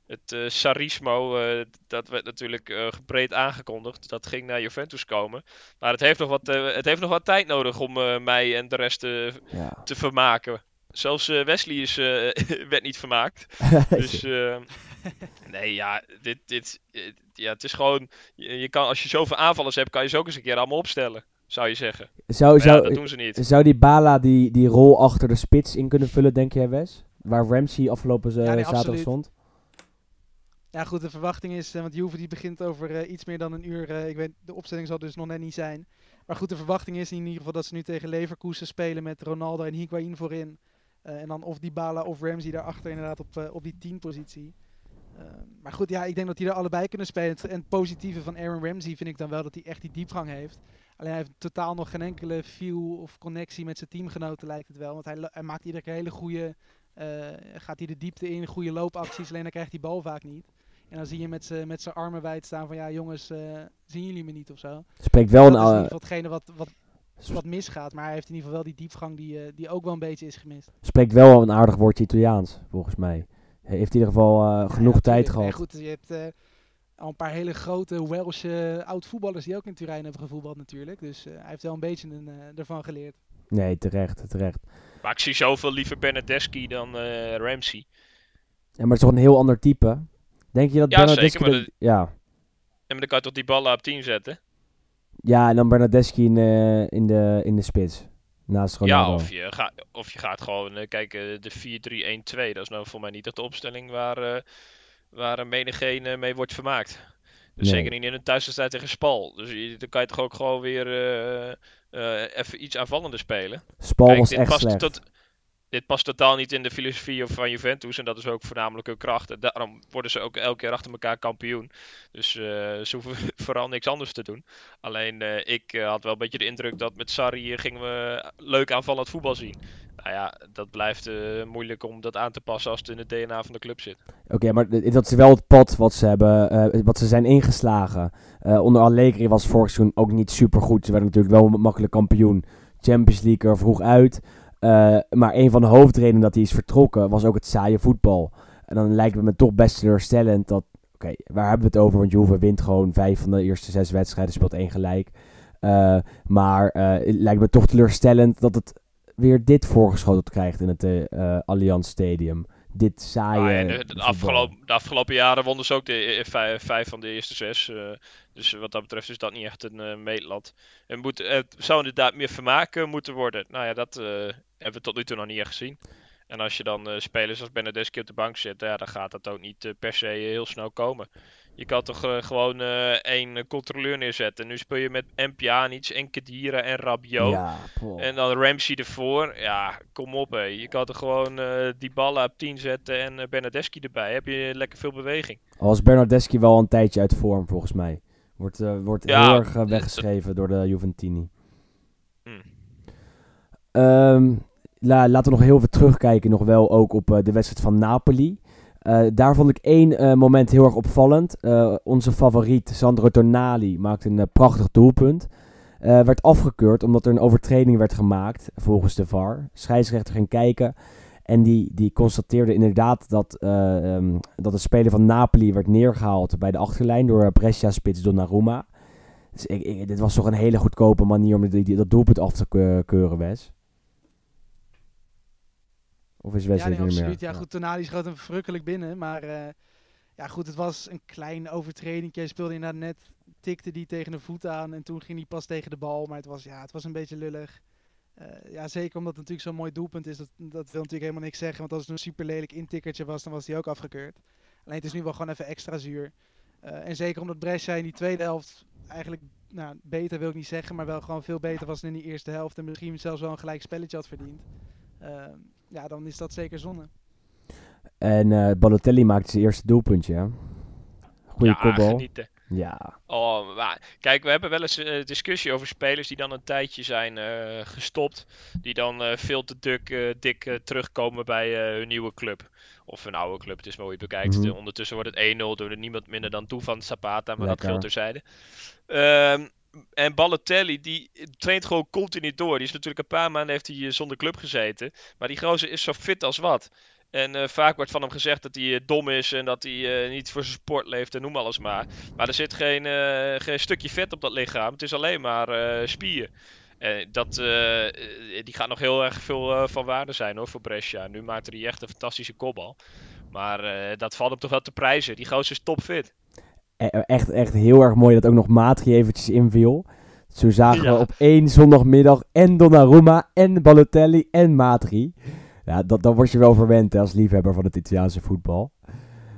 het eh, Sarismo, eh, dat werd natuurlijk eh, breed aangekondigd. Dat ging naar Juventus komen. Maar het heeft nog wat, eh, het heeft nog wat tijd nodig om eh, mij en de rest eh, Ja. te vermaken. Zelfs eh, Wesley is, eh, werd niet vermaakt. Dus eh, nee, ja, dit, dit, eh, ja, het is gewoon. Je, je kan, als je zoveel aanvallers hebt, kan je ze ook eens een keer allemaal opstellen, zou je zeggen. zou, Maar ja, zou, dat doen ze niet. zou die Bala die, die rol achter de spits in kunnen vullen, denk jij, Wes? Waar Ramsey afgelopen eh, Ja, nee, zaterdag stond? Ja, goed, de verwachting is, want Juve die begint over eh, iets meer dan een uur. eh, ik weet, de opstelling zal dus nog net niet zijn. Maar goed, de verwachting is in ieder geval dat ze nu tegen Leverkusen spelen met Ronaldo en Higuain voorin. Eh, en dan of Dybala of Ramsey daarachter inderdaad op, eh, op die 10 positie. Eh, maar goed, ja, ik denk dat die er allebei kunnen spelen. En het positieve van Aaron Ramsey vind ik dan wel dat hij echt die diepgang heeft. Alleen hij heeft totaal nog geen enkele feel of connectie met zijn teamgenoten lijkt het wel. Want hij, hij maakt iedere keer hele goede, eh, gaat hij de diepte in, goede loopacties. Alleen dan krijgt hij bal vaak niet. En dan zie je met zijn armen wijd staan van ja jongens, zien jullie me niet of zo. Spreekt wel dat een... is hetgene wat, wat, wat misgaat. Maar hij heeft in ieder geval wel die diepgang die, eh, die ook wel een beetje is gemist. spreekt wel een aardig woordje Italiaans, volgens mij. Hij heeft in ieder geval eh, genoeg Ja, tijd. Nee, gehad. goed, je hebt eh, al een paar hele grote Welsh oud-voetballers die ook in Turijn hebben gevoetbald natuurlijk. Dus eh, hij heeft wel een beetje een, eh, ervan geleerd. Nee, terecht, terecht. Maar ik zie zoveel liever Bernardeschi dan eh, Ramsey. Ja, maar het is toch een heel ander type? Denk je dat Ja, zeker, dat- Ja. En dan kan je toch die ballen op 10 zetten? Ja, en dan Bernardeschi in, eh, in, de, in de spits. Naast Ronaldo. Ja, of je, ga, of je gaat gewoon eh, kijken, de 4-3-1-2. Dat is nou voor mij niet echt de opstelling waar, eh waar een menigeen eh, mee wordt vermaakt. Dus Nee. zeker niet in een thuiswedstrijd tegen Spal. Dus je, dan kan je toch ook gewoon weer eh, eh, even iets aanvallender spelen. Spal Kijk, was echt past slecht. tot- dit past totaal niet in de filosofie van Juventus. En dat is ook voornamelijk hun kracht. En daarom worden ze ook elke keer achter elkaar kampioen. Dus eh, ze hoeven vooral niks anders te doen. Alleen eh, ik eh, had wel een beetje de indruk dat met Sarri gingen we leuk aanvallend voetbal zien. Nou ja, dat blijft moeilijk om dat aan te passen als het in het DNA van de club zit. Oké, maar dat is wel het pad wat ze, hebben, wat ze zijn ingeslagen. Onder Allegri was vorig seizoen ook niet super goed. Ze werden natuurlijk wel makkelijk kampioen. Champions League er vroeg uit. Eh, maar een van de hoofdredenen dat hij is vertrokken was ook het saaie voetbal. En dan lijkt het me toch best teleurstellend dat... Oké, waar hebben we het over? Want Juve wint gewoon vijf van de eerste zes wedstrijden, speelt één gelijk. Eh, maar eh, het lijkt me toch teleurstellend dat het weer dit voorgeschoten krijgt in het Allianz Stadium. Dit saaie Ah, de, afgelopen, de afgelopen jaren wonnen ze ook de e- vijf, vijf van de eerste zes. eh, dus wat dat betreft is dat niet echt een eh, meetlat. En moet, het zou inderdaad meer vermaak eh, moeten worden. Nou ja, dat eh, hebben we tot nu toe nog niet echt gezien. En als je dan eh, spelers als Benedeschi op de bank zet, ja, dan gaat dat ook niet eh, per se heel snel komen. Je kan toch eh, gewoon eh, één controleur neerzetten. Nu speel je met Mpianic en Kedira en Rabiot. Ja. En dan Ramsey ervoor. Ja, kom op hé. Je kan toch gewoon eh, die ballen op 10 zetten en Bernardeschi erbij. Heb je lekker veel beweging. Al was Bernardeschi wel een tijdje uit vorm, volgens mij. Wordt, eh, wordt Ja, heel erg eh, weggeschreven door de Juventini. Hmm. Ehm, la- laten we nog heel even terugkijken, nog wel ook op eh, de wedstrijd van Napoli. Eh, daar vond ik één eh, moment heel erg opvallend. Eh, onze favoriet, Sandro Tonali, maakte een prachtig doelpunt. Werd afgekeurd omdat er een overtreding werd gemaakt volgens de VAR. Scheidsrechter ging kijken en die, die constateerde inderdaad dat, eh, ehm, dat de speler van Napoli werd neergehaald bij de achterlijn door Brescia-spits Donnarumma. Dus dit was toch een hele goedkope manier om die, die- dat doelpunt af te ke- keuren, Wes? Of is Wes ja, nee, niet meer? absoluut. Ja, goed, Tonali schoot hem verrukkelijk binnen. Maar eh, ja, goed, het was een klein overtreding. Hij speelde inderdaad net, tikte die tegen de voet aan. En toen ging hij pas tegen de bal. Maar het was, ja, het was een beetje lullig. Eh, ja, zeker omdat het natuurlijk zo'n mooi doelpunt is. Dat, dat wil natuurlijk helemaal niks zeggen. Want als het een super lelijk intikkertje was, dan was hij ook afgekeurd. Alleen het is nu wel gewoon even extra zuur. Eh, en zeker omdat Brescia in die tweede helft eigenlijk, nou, beter wil ik niet zeggen, maar wel gewoon veel beter was dan in die eerste helft. En misschien zelfs wel een gelijk spelletje had verdiend. Ehm, ja, dan is dat zeker zonde. En eh Balotelli maakte zijn eerste doelpuntje, hè? Goeie ja, kopbal. genieten. Ja, Oh, maar, kijk, we hebben wel eens een discussie over spelers die dan een tijdje zijn eh, gestopt. Die dan eh, veel te dik, eh, dik eh, terugkomen bij eh, hun nieuwe club. Of een oude club, het is wel hoe je het bekijkt. Mhm. Eh, Ondertussen wordt het 1-0 door niemand minder dan toe van Zapata, maar Lekker. dat geldt terzijde. Ehm en Balotelli, die traint gewoon continu door. Die is natuurlijk een paar maanden heeft hij eh, zonder club gezeten. Maar die gozer is zo fit als wat. En eh, vaak wordt van hem gezegd dat hij eh, dom is en dat hij niet voor zijn sport leeft en noem alles maar. Maar er zit geen, geen stukje vet op dat lichaam. Het is alleen maar spier. Dat, die gaat nog heel erg veel van waarde zijn hoor, voor Brescia. Nu maakt hij echt een fantastische kopbal. Maar dat valt hem toch wel te prijzen. Die gozer is topfit. E- echt, echt heel erg mooi dat ook nog Matri eventjes inviel. Zo zagen Ja. we op één zondagmiddag en Donnarumma en Balotelli en Matri. Ja, dat, dan word je wel verwend hè, als liefhebber van het Italiaanse voetbal.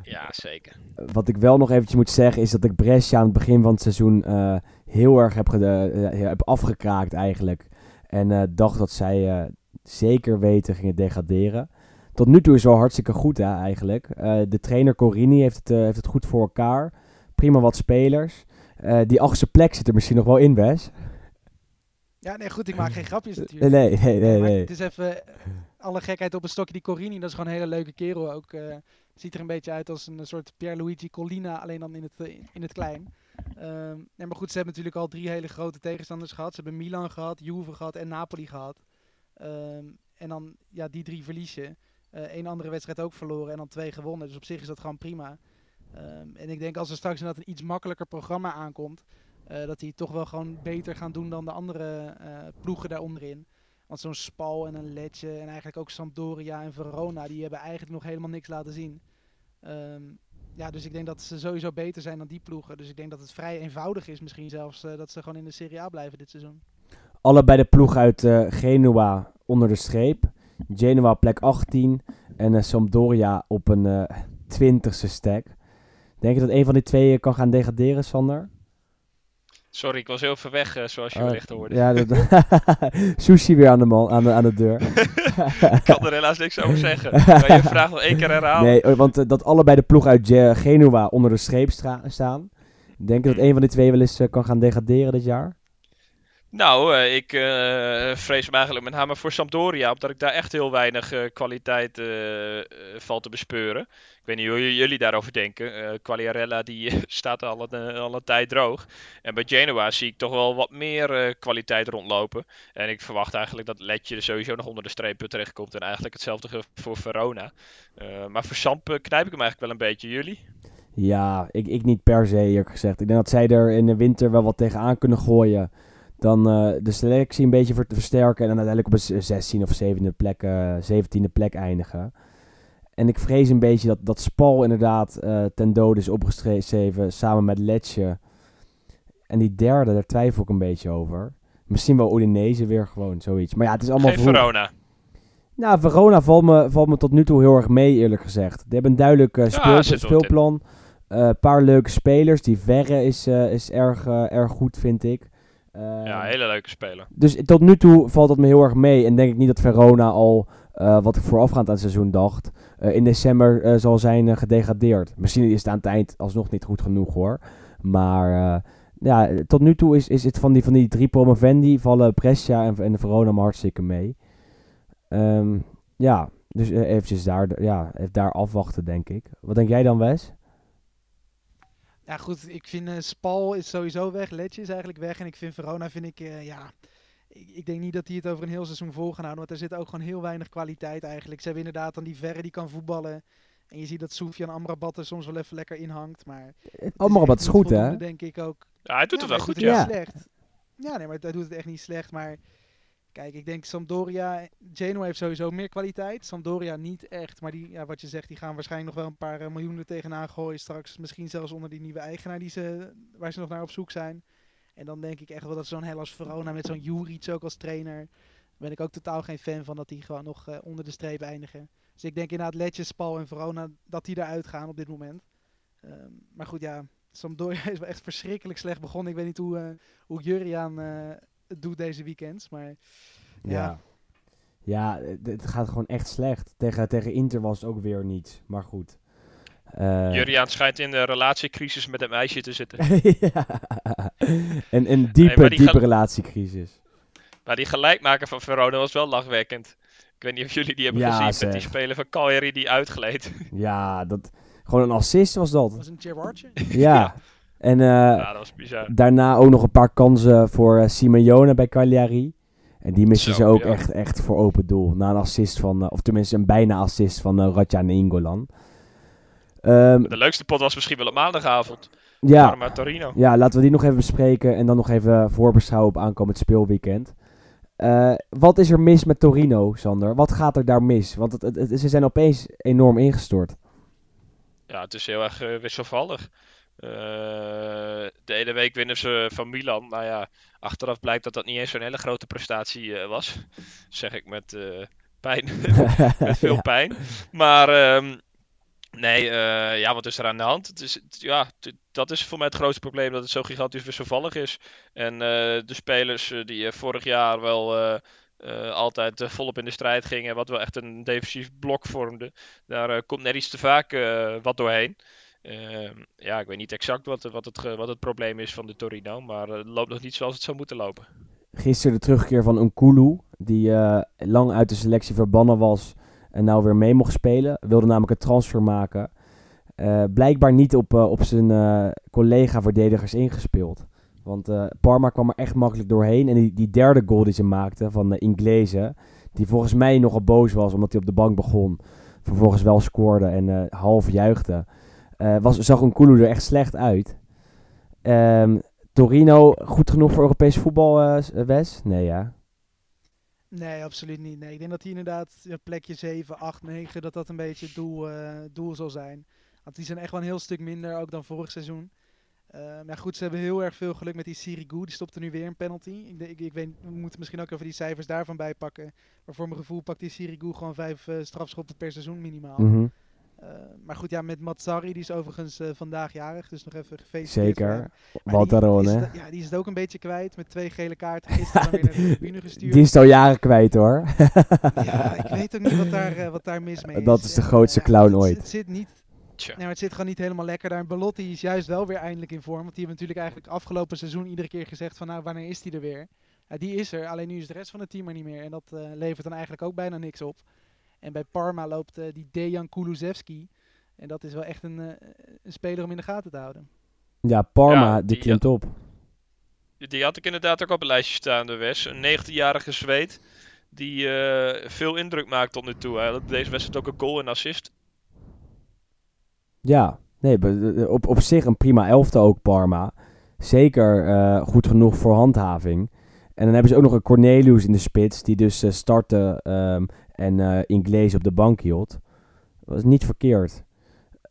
Ja, zeker. Wat ik wel nog eventjes moet zeggen is dat ik Brescia aan het begin van het seizoen eh, heel erg heb, eh, heb afgekraakt eigenlijk. En eh, dacht dat zij zeker weten gingen degraderen. Tot nu toe is het wel hartstikke goed hè, eigenlijk. De trainer Corini heeft het, heeft het goed voor elkaar. Prima wat spelers. Eh, die achtste plek zit er misschien nog wel in, Wes. Ja, nee, goed, ik maak geen grapjes Nee, natuurlijk. nee, nee, nee. Nee. Het is even eh, alle gekheid op een stokje. Die Corini, dat is gewoon een hele leuke kerel ook. eh, ziet er een beetje uit als een soort Pierluigi Collina, alleen dan in het, eh, in het klein. Ehm, nee, maar goed, ze hebben natuurlijk al drie hele grote tegenstanders gehad. Ze hebben Milan gehad, Juve gehad en Napoli gehad. Ehm, en dan, ja, die drie verlies je. Eén andere wedstrijd ook verloren en dan twee gewonnen. Dus op zich is dat gewoon prima. Ehm, en ik denk als er straks inderdaad een iets makkelijker programma aankomt, eh, dat die toch wel gewoon beter gaan doen dan de andere eh, ploegen daar onderin. Want zo'n Spal en een Letje en eigenlijk ook Sampdoria en Verona, die hebben eigenlijk nog helemaal niks laten zien. Ehm, ja, dus ik denk dat ze sowieso beter zijn dan die ploegen. Dus ik denk dat het vrij eenvoudig is misschien zelfs eh, dat ze gewoon in de Serie A blijven dit seizoen. Allebei de ploeg uit Genua onder de streep. Genoa plek 18 en Sampdoria op een eh, twintigste stack. Denk je dat een van die twee kan gaan degraderen, Sander? Sorry, ik was heel ver weg, eh, zoals je Oh, wellicht hoorde. Ja, dat, sushi weer aan de, man, aan de, aan de deur. ik kan er helaas niks over zeggen. Kan je vraag nog één keer herhalen? Nee, eh, want eh, dat allebei de ploeg uit Ge- Genua onder de streep staan. Denk je dat een van die twee wel eens eh, kan gaan degraderen dit jaar? Nou, eh, ik eh, vrees me eigenlijk met name voor Sampdoria, omdat ik daar echt heel weinig eh, kwaliteit valt te bespeuren. Ik weet niet hoe jullie daarover denken. Quagliarella die staat al een, al een tijd droog. En bij Genoa zie ik toch wel wat meer kwaliteit rondlopen. En ik verwacht eigenlijk dat Letje er sowieso nog onder de streep terechtkomt. En eigenlijk hetzelfde voor Verona. Maar voor Samp knijp ik hem eigenlijk wel een beetje. Jullie? Ja, ik, ik niet per se eerlijk gezegd. Ik denk dat zij er in de winter wel wat tegenaan kunnen gooien. Dan eh, de selectie een beetje voor te versterken. En dan uiteindelijk op een 16 of 17e plek, eh 17e plek eindigen. En ik vrees een beetje dat, dat Spal inderdaad eh, ten dode is opgeschreven samen met Letje. En die derde, daar twijfel ik een beetje over. Misschien wel Udinese weer gewoon, zoiets. Maar ja, het is allemaal Geen. Verona. Nou, Verona valt me, valt me tot nu toe heel erg mee, eerlijk gezegd. Die hebben een duidelijk speel- speelplan. Een paar leuke spelers. Die Verre is, is erg, erg goed, vind ik. Ja, Ehm, hele leuke speler. Dus tot nu toe valt dat me heel erg mee. En denk ik niet dat Verona al, eh, wat ik voorafgaand aan het seizoen dacht, eh, in december eh, zal zijn gedegradeerd. Misschien is het aan het eind alsnog niet goed genoeg hoor. Maar ja, tot nu toe is, is het van die, van die drie promovendi vallen Brescia en, en Verona me hartstikke mee. Ehm, ja, dus eventjes daar, ja, even daar afwachten denk ik. Wat denk jij dan Wes? Ja, goed. Ik vind eh, Spal is sowieso weg. Letje is eigenlijk weg. En ik vind Verona, vind ik, eh, ja... Ik, ik denk niet dat die het over een heel seizoen vol gaan houden. Want er zit ook gewoon heel weinig kwaliteit eigenlijk. Ze hebben inderdaad dan die Verre die kan voetballen. En je ziet dat Sofian Amrabat er soms wel even lekker in hangt. Maar het is Amrabat is goed hè? denk ik ook. Ja, hij doet Ja, het wel goed, ja. slecht. Ja, nee, maar hij doet het echt niet slecht. Maar kijk, ik denk Sampdoria... Genoa heeft sowieso meer kwaliteit. Sampdoria niet echt. Maar die, ja, wat je zegt, die gaan waarschijnlijk nog wel een paar eh, miljoen er tegenaan gooien straks. Misschien zelfs onder die nieuwe eigenaar die ze, waar ze nog naar op zoek zijn. En dan denk ik echt wel dat zo'n Hellas Verona met zo'n Juric ook als trainer... Ben ik ook totaal geen fan van dat die gewoon nog eh, onder de streep eindigen. Dus ik denk inderdaad Letje, Spal en Verona dat die eruit gaan op dit moment. Ehm, maar goed, ja, Sampdoria is wel echt verschrikkelijk slecht begonnen. Ik weet niet hoe, eh hoe Juriaan doet deze weekends. Maar Ja. Ja, het, het gaat gewoon echt slecht. Tegen, tegen Inter was het ook weer niet. Maar goed. Eh, Juriaan schijnt in de relatiecrisis met een meisje te zitten. ja. Een, een diepe, diepe relatiecrisis. Maar die gelijkmaker van Verona was wel lachwekkend. Ik weet niet of jullie die hebben Ja, gezien met die zeg. speler van Cagliari die uitgleed. Ja, dat, gewoon een assist was dat. dat was een Gerardje. Ja. En eh, ja, dat was bizar. daarna ook nog een paar kansen voor eh, Simeone bij Cagliari. En die missen ze ook ja. echt, echt voor open doel. Na een assist van, eh, of tenminste een bijna assist van eh Radja Ingolan. Ehm, De leukste pot was misschien wel op maandagavond. ja, Parma Torino. Ja, laten we die nog even bespreken en dan nog even voorbeschouwen op aankomend speelweekend. Wat is er mis met Torino, Sander? Wat gaat er daar mis? Want het, het- het- ze zijn opeens enorm ingestort. Ja, het is heel erg wisselvallig. Eh, de ene week winnen ze van Milan. Nou ja, achteraf blijkt dat dat niet eens zo'n hele grote prestatie eh, was. Zeg ik met eh, pijn. met veel Ja. pijn. Maar ehm, nee, ja, wat is er aan de hand? Het is, het- ja, dat is voor mij het grootste probleem, dat het zo gigantisch wisselvallig is. En de spelers die vorig jaar wel altijd volop in de strijd gingen, wat wel echt een defensief blok vormde, daar komt net iets te vaak wat doorheen. Ehm, ja, ik weet niet exact wat, wat, het, ge- wat het probleem is van de Torino, maar eh, het loopt nog niet zoals het zou moeten lopen. Gisteren de terugkeer van Nkulu, die eh, lang uit de selectie verbannen was en nou weer mee mocht spelen. Wilde namelijk een transfer maken. Eh, blijkbaar niet op, eh, op zijn eh, collega-verdedigers ingespeeld. Want eh, Parma kwam er echt makkelijk doorheen. En die, die derde goal die ze maakte van de Inglese, die volgens mij nogal boos was omdat hij op de bank begon. Vervolgens wel scoorde en eh, half juichte. Eh, was, zag Nkulu er echt slecht uit. Ehm, Torino, goed genoeg voor Europees voetbal, eh, eh, Wes? Nee, ja. Nee, absoluut niet. Nee, ik denk dat hij inderdaad ja, plekje 7, 8, 9, dat dat een beetje het doel, doel zal zijn. Want die zijn echt wel een heel stuk minder ook dan vorig seizoen. Maar goed, ze hebben heel erg veel geluk met die Sirigu. Die stopte nu weer een penalty. Ik, ik, ik weet, we moeten misschien ook even die cijfers daarvan bijpakken. Maar voor mijn gevoel pakt die Sirigu gewoon vijf strafschoppen per seizoen minimaal. Eh, maar goed, ja, met Matsari, die is overigens eh, vandaag jarig. Dus nog even gefeliciteerd. Zeker. Walterone, ja, die is het ook een beetje kwijt met twee gele kaarten. Gisteren weer naar de tribune gestuurd. Die is al jaren kwijt, hoor. Ja, ik weet ook niet wat daar, eh, wat daar mis mee is. Dat is de En, grootste clown ooit. Het zit niet, nee, maar het zit gewoon niet helemaal lekker daar. En Belotti is juist wel weer eindelijk in vorm. Want die hebben natuurlijk eigenlijk afgelopen seizoen iedere keer gezegd van nou, wanneer is die er weer? Ja, die is er, alleen nu is de rest van het team er niet meer. En dat eh, levert dan eigenlijk ook bijna niks op. En bij Parma loopt eh, die Dejan Kulusevski. En dat is wel echt een, eh, een speler om in de gaten te houden. Ja, Parma, Ja, die die- klimt op. Die had ik inderdaad ook op een lijstje staan, de Wes. Een 19-jarige Zweed die eh, veel indruk maakt tot nu toe. Hij had deze wedstrijd ook een goal en assist. Ja, nee, op, op zich een prima elfte ook Parma. Zeker eh, goed genoeg voor handhaving. En dan hebben ze ook nog een Cornelius in de spits, die dus eh, startte ehm, en Inglees op de bank hield. Was niet verkeerd.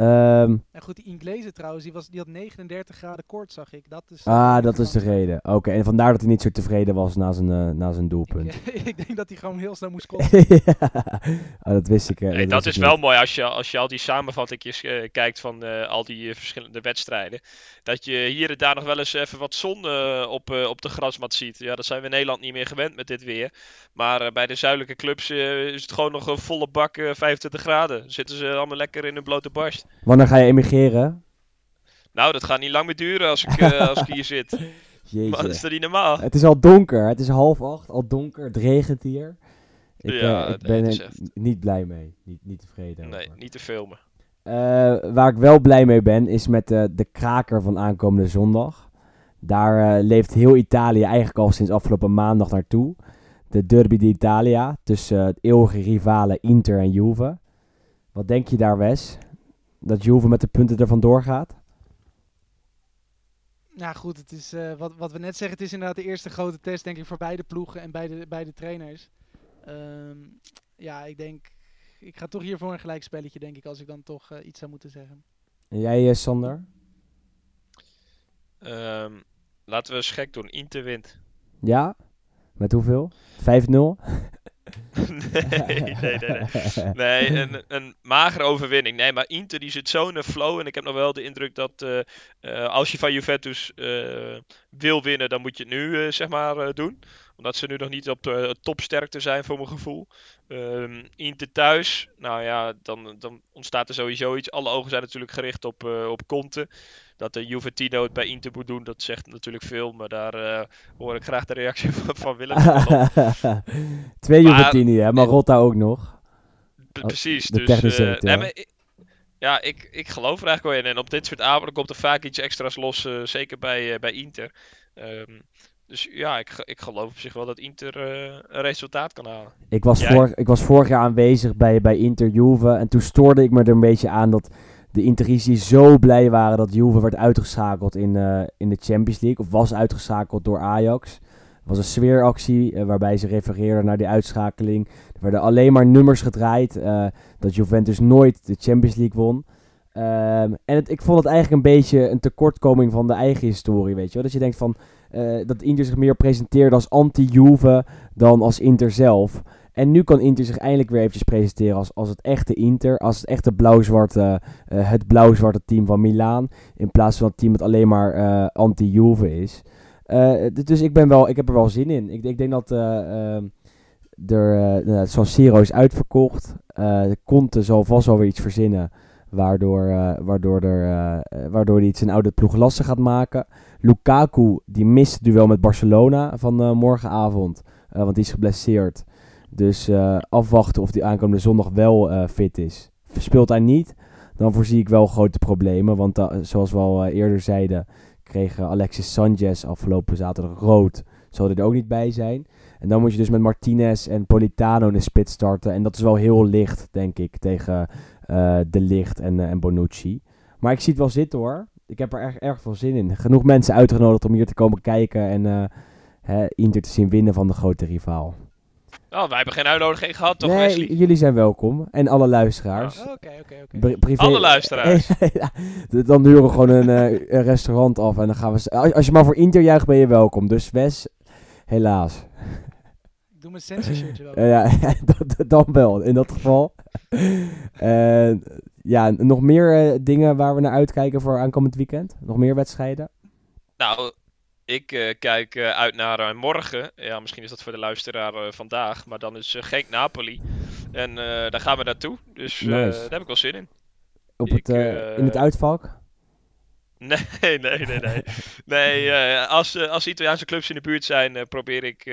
Ehm, En goed, die Inglese trouwens, die, was, die had 39 graden koort, zag ik. Dat is, ah, dat is de reden. Oké, en vandaar dat hij niet zo tevreden was na zijn, eh, na zijn doelpunt. Ik, ik denk dat hij gewoon heel snel moest scoren. ja, oh, dat wist ik. eh, Nee, dat dat wist is ik wel niet. mooi als je, als je al die samenvattingjes eh, kijkt van eh, al die eh, verschillende wedstrijden. Dat je hier en daar nog wel eens even wat zon eh, op, eh, op de grasmat ziet. Ja, dat zijn we in Nederland niet meer gewend met dit weer. Maar eh, bij de zuidelijke clubs eh, is het gewoon nog een volle bak eh, 25 graden. Dan zitten ze allemaal lekker in hun blote barst. Wanneer ga je emigreren? Nou, dat gaat niet lang meer duren als ik, eh, als ik hier zit. Maar dat is Jeetje. toch niet normaal? Het is al donker. Het is half acht, al donker. Het regent hier. Ik, Ja, eh, ik ben er echt- niet blij mee. Niet, niet tevreden. Nee, over. niet te filmen. Eh, waar ik wel blij mee ben, is met de kraker van aankomende zondag. Daar leeft heel Italië eigenlijk al sinds afgelopen maandag naartoe. De Derby d'Italia tussen het eeuwige rivalen Inter en Juve. Wat denk je daar, Wes? Dat Juve met de punten er vandoor gaat? Nou goed, het is, eh, wat, wat we net zeggen, het is inderdaad de eerste grote test denk ik voor beide ploegen en beide, beide trainers. Ehm, ja, ik denk, ik ga toch hier voor een gelijkspelletje denk ik, als ik dan toch eh, iets zou moeten zeggen. En jij, eh, Sander? Ehm, laten we eens gek doen. Inter wint. Ja? Met hoeveel? 5-0? nee, nee, nee, nee. Nee, een, een magere overwinning. Nee, maar Inter die zit zo in een flow. En ik heb nog wel de indruk dat eh, eh, als je van Juventus eh, wil winnen, dan moet je het nu zeg maar doen. Omdat ze nu nog niet op de topsterkte zijn voor mijn gevoel. Ehm, Inter thuis, nou ja, dan, dan ontstaat er sowieso iets. Alle ogen zijn natuurlijk gericht op, op Conte. Dat de Juventino het bij Inter moet doen, dat zegt natuurlijk veel. Maar daar eh, hoor ik graag de reactie van, van Willem. Twee Maar- Juventini, hè? Marotta ook nog. Precies. de dus, technische eh, directeur. nee, maar ik- ja, ik, ik geloof er eigenlijk wel in. En op dit soort avonden komt er vaak iets extra's los. eh, zeker bij, eh, bij Inter. Ehm, dus ja, ik, ik geloof op zich wel dat Inter eh, een resultaat kan halen. Ik was, Jij? vorig, ik was vorig jaar aanwezig bij, bij Inter Juve. En toen stoorde ik me er een beetje aan dat de Interici zo blij waren dat Juve werd uitgeschakeld in, eh, in de Champions League. Of was uitgeschakeld door Ajax. Het was een sfeeractie eh, waarbij ze refereerden naar die uitschakeling. Er werden alleen maar nummers gedraaid. eh, dat Juventus nooit de Champions League won. Ehm, en het, ik vond het eigenlijk een beetje een tekortkoming van de eigen historie, weet je wel. Dat je denkt van, dat Inter zich meer presenteerde als anti-Juve dan als Inter zelf. En nu kan Inter zich eindelijk weer eventjes presenteren als, als het echte Inter. Als het echte blauw-zwarte, eh, het blauw-zwarte team van Milaan. In plaats van het team dat alleen maar eh, anti-Juve is. Eh, dus ik, ben wel, ik heb er wel zin in. Ik, ik denk dat eh, ehm, er, uh, San Siro is uitverkocht. Eh Conte zal vast wel weer iets verzinnen. Waardoor, waardoor, er, waardoor hij zijn oude ploeg lastig gaat maken. Lukaku die mist het duel met Barcelona van morgenavond. want die is geblesseerd. Dus eh, afwachten of die aankomende zondag wel eh, fit is. Speelt hij niet, dan voorzie ik wel grote problemen. Want zoals we al eh, eerder zeiden, kreeg Alexis Sanchez afgelopen zaterdag rood. Zal er ook niet bij zijn. En dan moet je dus met Martinez en Politano in de starten. En dat is wel heel licht, denk ik, tegen De Licht en, en Bonucci. Maar ik zie het wel zitten hoor. Ik heb er erg, erg veel zin in. Genoeg mensen uitgenodigd om hier te komen kijken en hè, Inter te zien winnen van de grote rivaal. Oh, wij hebben geen uitnodiging gehad, toch, nee, Wesley? jullie zijn welkom. En alle luisteraars. Oké, oké, oké. Privé- Alle luisteraars. Dan huren we gewoon een, eh, een restaurant af en dan gaan we... Als als je maar voor Inter juicht, ben je welkom. Dus Wes, helaas. Ik doe mijn sensi shirtje wel. Ja, dan wel, in dat geval. Ja, nog meer eh, dingen waar we naar uitkijken voor aankomend weekend? Nog meer wedstrijden? Nou, ik eh, kijk eh, uit naar eh, morgen. Ja, misschien is dat voor de luisteraar vandaag. Maar dan is uh, Genk-Napoli. En daar gaan we naartoe. Dus Nice. daar heb ik wel zin in. Op het, Ik, in het uitvak? Nee, nee, nee, nee. nee als, als Italiaanse clubs in de buurt zijn, probeer ik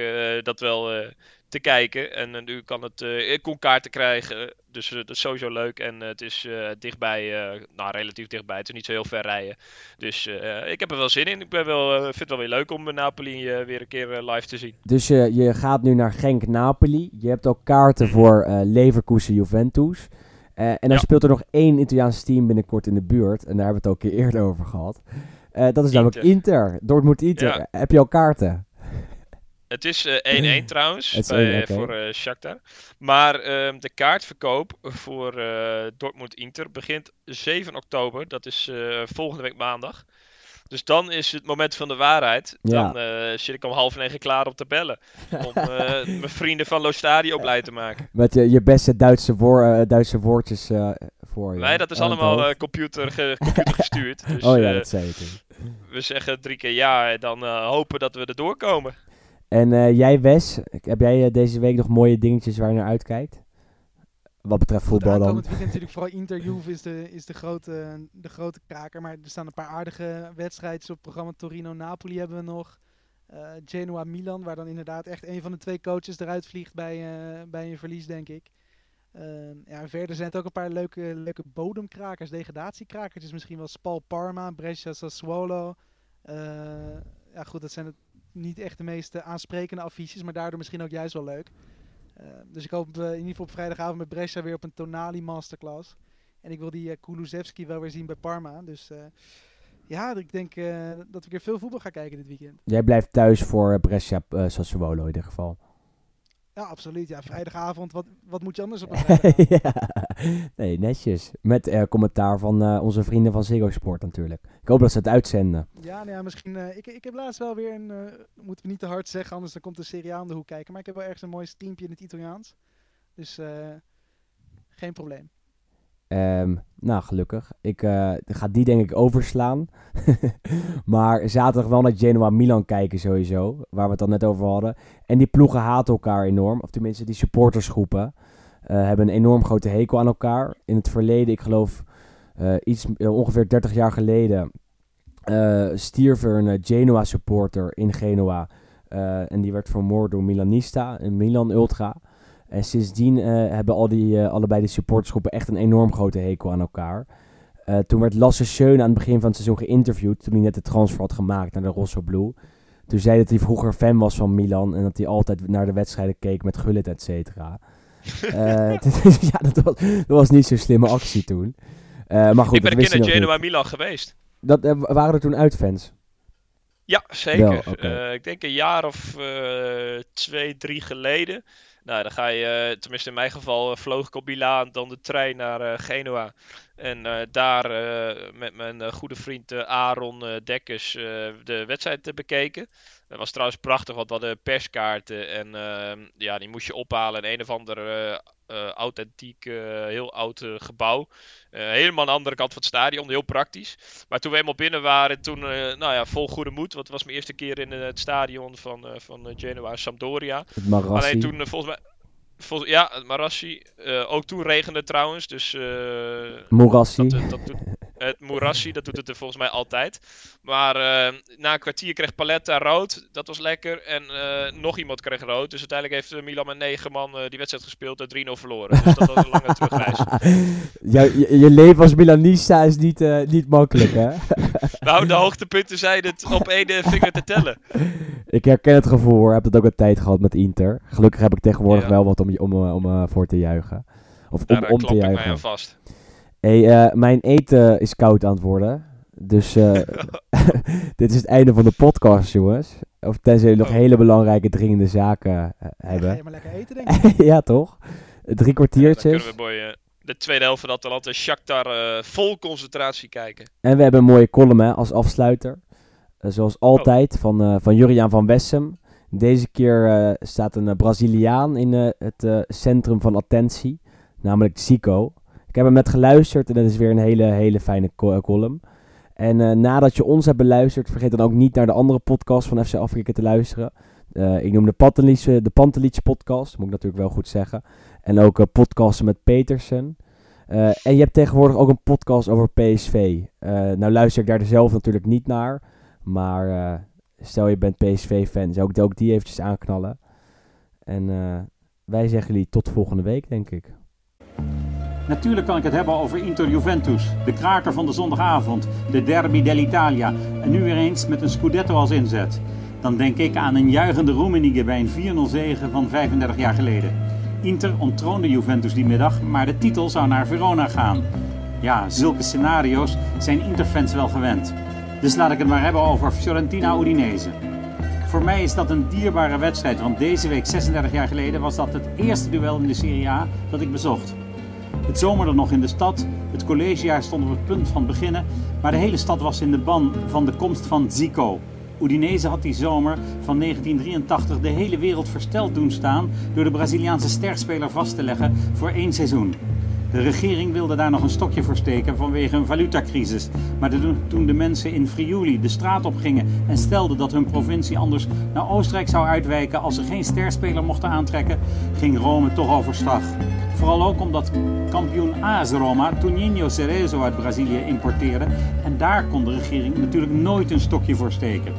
dat wel te kijken. En nu kan het, ik kon kaarten krijgen, dus dat is sowieso leuk. En het is dichtbij, nou relatief dichtbij, het is niet zo heel ver rijden. Dus ik heb er wel zin in. Ik ben wel, vind het wel weer leuk om Napoli weer een keer live te zien. Dus je, je gaat nu naar Genk-Napoli. Je hebt ook kaarten voor Leverkusen-Juventus. Uh, en dan Ja. speelt er nog één Italiaans team binnenkort in de buurt. En daar hebben we het ook een keer eerder over gehad. Uh, dat is namelijk Inter. Inter. Dortmund Inter. Ja. Heb je al kaarten? Het is eh, 1-1 trouwens Het is bij, 1-1, oké. voor eh Shakhtar. Maar ehm, de kaartverkoop voor eh, Dortmund-Inter begint 7 oktober. Dat is eh, volgende week maandag. Dus dan is het moment van de waarheid. Dan eh, zit ik om half negen klaar om te bellen. Om eh, mijn vrienden van Lo Stadio blij te maken. Met je, je beste Duitse, woor, eh, Duitse woordjes eh, voor je. Nee, dat is allemaal eh, computer, ge- computer gestuurd. Dus oh ja, eh, dat zei je toen. we zeggen drie keer ja en dan eh, hopen dat we er doorkomen. En eh, jij, Wes, heb jij eh, deze week nog mooie dingetjes waar je naar uitkijkt? Wat betreft voetbal dan. aankomend weekend natuurlijk vooral Inter Juve is de, is de, grote, de grote kraker. Maar er staan een paar aardige wedstrijden op het programma. Torino-Napoli hebben we nog. Eh, Genoa-Milan, waar dan inderdaad echt een van de twee coaches eruit vliegt bij, bij een verlies, denk ik. Eh, ja, en verder zijn het ook een paar leuke, leuke bodemkrakers, degradatiekrakers. Misschien wel Spal Parma, Brescia Sassuolo. Ja goed, dat zijn het niet echt de meest eh, aansprekende affiches, maar daardoor misschien ook juist wel leuk. Eh, dus ik hoop in ieder geval op vrijdagavond met Brescia weer op een Tonali masterclass. En ik wil die eh, Kulusevski wel weer zien bij Parma. Dus ja, ik denk dat ik weer veel voetbal ga kijken dit weekend. Jij blijft thuis voor Brescia Sassuolo in ieder geval. Ja, absoluut. Ja, vrijdagavond. Wat, wat moet je anders op een ja. Nee, netjes. Met eh, commentaar van eh, onze vrienden van Ziggo Sport natuurlijk. Ik hoop dat ze het uitzenden. Ja, nou ja, misschien. eh, ik, ik heb laatst wel weer een. moeten we niet te hard zeggen, anders dan komt de serie aan de hoek kijken. Maar ik heb wel ergens een mooi streampje in het Italiaans. Dus eh, geen probleem. Ehm, nou, gelukkig. Ik eh, ga die denk ik overslaan. maar zaterdag wel naar Genoa-Milan kijken sowieso. Waar we het al net over hadden. En die ploegen haten elkaar enorm. Of tenminste, die supportersgroepen eh, hebben een enorm grote hekel aan elkaar. In het verleden, ik geloof eh, iets, ongeveer 30 jaar geleden... stierf er een Genoa-supporter in Genoa. En die werd vermoord door Milanista, een Milan-ultra. En sindsdien eh, hebben al die, eh, allebei die supportersgroepen echt een enorm grote hekel aan elkaar. Eh, toen werd Lasse Schöne aan het begin van het seizoen geïnterviewd, toen hij net de transfer had gemaakt naar de Rosso Blue. Toen zei dat hij vroeger fan was van Milan en dat hij altijd naar de wedstrijden keek met Gullit, et cetera. Dus ja, dat was, dat was niet zo'n slimme actie toen. Maar goed, ik ben een keer naar nog niet. Genoa-Milan geweest. Dat, waren er toen uitfans? Ja, zeker. Wel, ik denk een jaar of twee, drie geleden. Nou, dan ga je, eh, tenminste in mijn geval, eh, vloog ik op Milaan, dan de trein naar eh, Genua. En daar met mijn goede vriend Aaron Dekkers de wedstrijd bekeken. Dat was trouwens prachtig, want we hadden perskaarten en eh, ja, die moest je ophalen in een of ander authentiek, heel oud gebouw. Eh, helemaal aan de andere kant van het stadion, heel praktisch. Maar toen we eenmaal binnen waren, toen, eh, nou ja, vol goede moed. Want het was mijn eerste keer in eh, het stadion van, van Genoa Sampdoria. Het Marassi. Alleen toen, volgens mij... Vol, ja, het Marassi. Ook toen regende trouwens, dus... Morassi. dat, dat het Moerassi, dat doet het er volgens mij altijd. Maar eh, na een kwartier kreeg Paletta rood. Dat was lekker. En eh, nog iemand kreeg rood. Dus uiteindelijk heeft eh, Milan met negen man eh, die wedstrijd gespeeld en 3-0 verloren. Dus dat was een lange terugreis. Je, je leven als Milanista is niet, eh, niet makkelijk, hè? Nou, de hoogtepunten zijn het op één eh, vinger te tellen. Ik herken het gevoel hoor. Ik heb dat ook een tijd gehad met Inter. Gelukkig heb ik tegenwoordig Ja. wel wat om, om, eh, om eh, voor te juichen. Of om, Daar om klop te juichen. vast. Hey, eh, mijn eten is koud aan het worden. Dus eh, dit is het einde van de podcast, jongens. Of tenzij jullie nog Oh. hele belangrijke, dringende zaken eh, Ja, ga hebben. je maar lekker eten, denk ik. ja, toch? Drie Ja, dan kwartiertjes. kunnen we mooi eh, de tweede helft van Atalanta Shakhtar eh, vol concentratie kijken. En we hebben een mooie column hè, als afsluiter. Zoals altijd van, eh, van Juriaan van Wessem. Deze keer eh, staat een Braziliaan in eh, het eh, centrum van attentie. Namelijk Zico. Ik heb hem net geluisterd en dat is weer een hele, hele fijne eh, column. En eh, nadat je ons hebt beluisterd, vergeet dan ook niet naar de andere podcast van FC Afrika te luisteren. Eh, ik noem de Pantelich, de Pantelich podcast, moet ik natuurlijk wel goed zeggen. En ook eh, podcasten met Petersen. En je hebt tegenwoordig ook een podcast over PSV. Nou luister ik daar zelf natuurlijk niet naar. Maar stel je bent PSV-fan, zou ik ook die eventjes aanknallen. En wij zeggen jullie tot volgende week, denk ik. Natuurlijk kan ik het hebben over Inter Juventus, de kraker van de zondagavond, de derby dell'Italia en nu weer eens met een Scudetto als inzet. Dan denk ik aan een juichende Roemenigge bij een 4-0 zege van 35 jaar geleden. Inter onttroonde Juventus die middag, maar de titel zou naar Verona gaan. Ja, zulke scenario's zijn Interfans wel gewend. Dus laat ik het maar hebben over Fiorentina Udinese. Voor mij is dat een dierbare wedstrijd, want deze week, 36 jaar geleden, was dat het eerste duel in de Serie A dat ik bezocht. Het zomerde nog in de stad, het collegejaar stond op het punt van beginnen, maar de hele stad was in de ban van de komst van Zico. Udinese had die zomer van 1983 de hele wereld versteld doen staan door de Braziliaanse sterspeler vast te leggen voor één seizoen. De regering wilde daar nog een stokje voor steken vanwege een valutacrisis. Maar toen de mensen in Friuli de straat op gingen en stelden dat hun provincie anders naar Oostenrijk zou uitwijken als ze geen sterspeler mochten aantrekken, ging Rome toch overstag. Vooral ook omdat kampioen AS Roma Toninho Cerezo uit Brazilië importeerde en daar kon de regering natuurlijk nooit een stokje voor steken.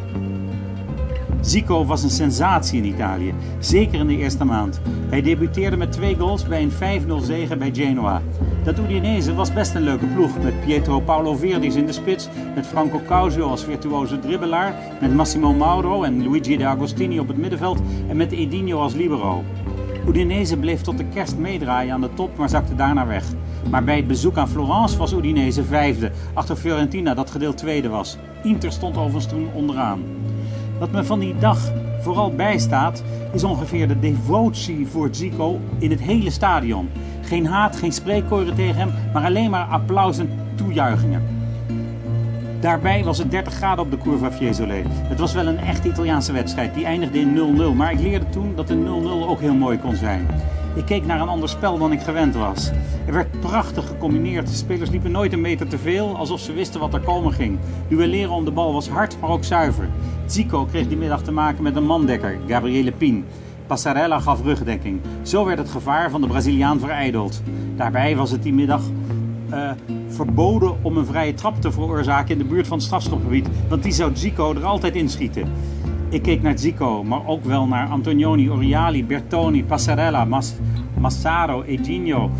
Zico was een sensatie in Italië, zeker in de eerste maand. Hij debuteerde met twee goals bij een 5-0 zege bij Genoa. Dat Udinese was best een leuke ploeg, met Pietro Paolo Verdis in de spits, met Franco Causio als virtuoze dribbelaar, met Massimo Mauro en Luigi De Agostini op het middenveld en met Edinho als libero. Udinese bleef tot de kerst meedraaien aan de top, maar zakte daarna weg. Maar bij het bezoek aan Florence was Udinese vijfde, achter Fiorentina dat gedeeld tweede was. Inter stond overigens toen onderaan. Wat me van die dag vooral bijstaat, is ongeveer de devotie voor Zico in het hele stadion. Geen haat, geen spreekkoren tegen hem, maar alleen maar applaus en toejuichingen. Daarbij was het 30 graden op de Curva Fiesole. Het was wel een echt Italiaanse wedstrijd, die eindigde in 0-0. Maar ik leerde toen dat een 0-0 ook heel mooi kon zijn. Ik keek naar een ander spel dan ik gewend was. Er werd prachtig gecombineerd. De spelers liepen nooit een meter te veel, alsof ze wisten wat er komen ging. Duelleren om de bal was hard, maar ook zuiver. Zico kreeg die middag te maken met een mandekker, Gabriele Pin. Passarella gaf rugdekking. Zo werd het gevaar van de Braziliaan verijdeld. Daarbij was het die middag uh, verboden om een vrije trap te veroorzaken in de buurt van het strafschopgebied, want die zou Zico er altijd inschieten. Ik keek naar Zico, maar ook wel naar Antonioni, Oriali, Bertoni, Passarella, Mas Massaro, Edinho,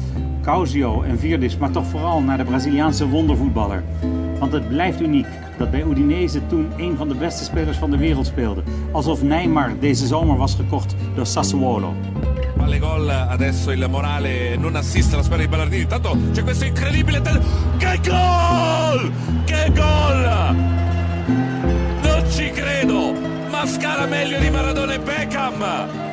Causio en Virdis, maar toch vooral naar de Braziliaanse wondervoetballer. Want het blijft uniek dat bij Udinese toen een van de beste spelers van de wereld speelde. Alsof Neymar deze zomer was gekocht door Sassuolo. Palle gol, adesso il morale non assiste alla squadra di Ballardini. Intanto c'è questo incredibile... Che gol! Che gol! Non ci credo! Ma scala meglio di Maradona e Beckham!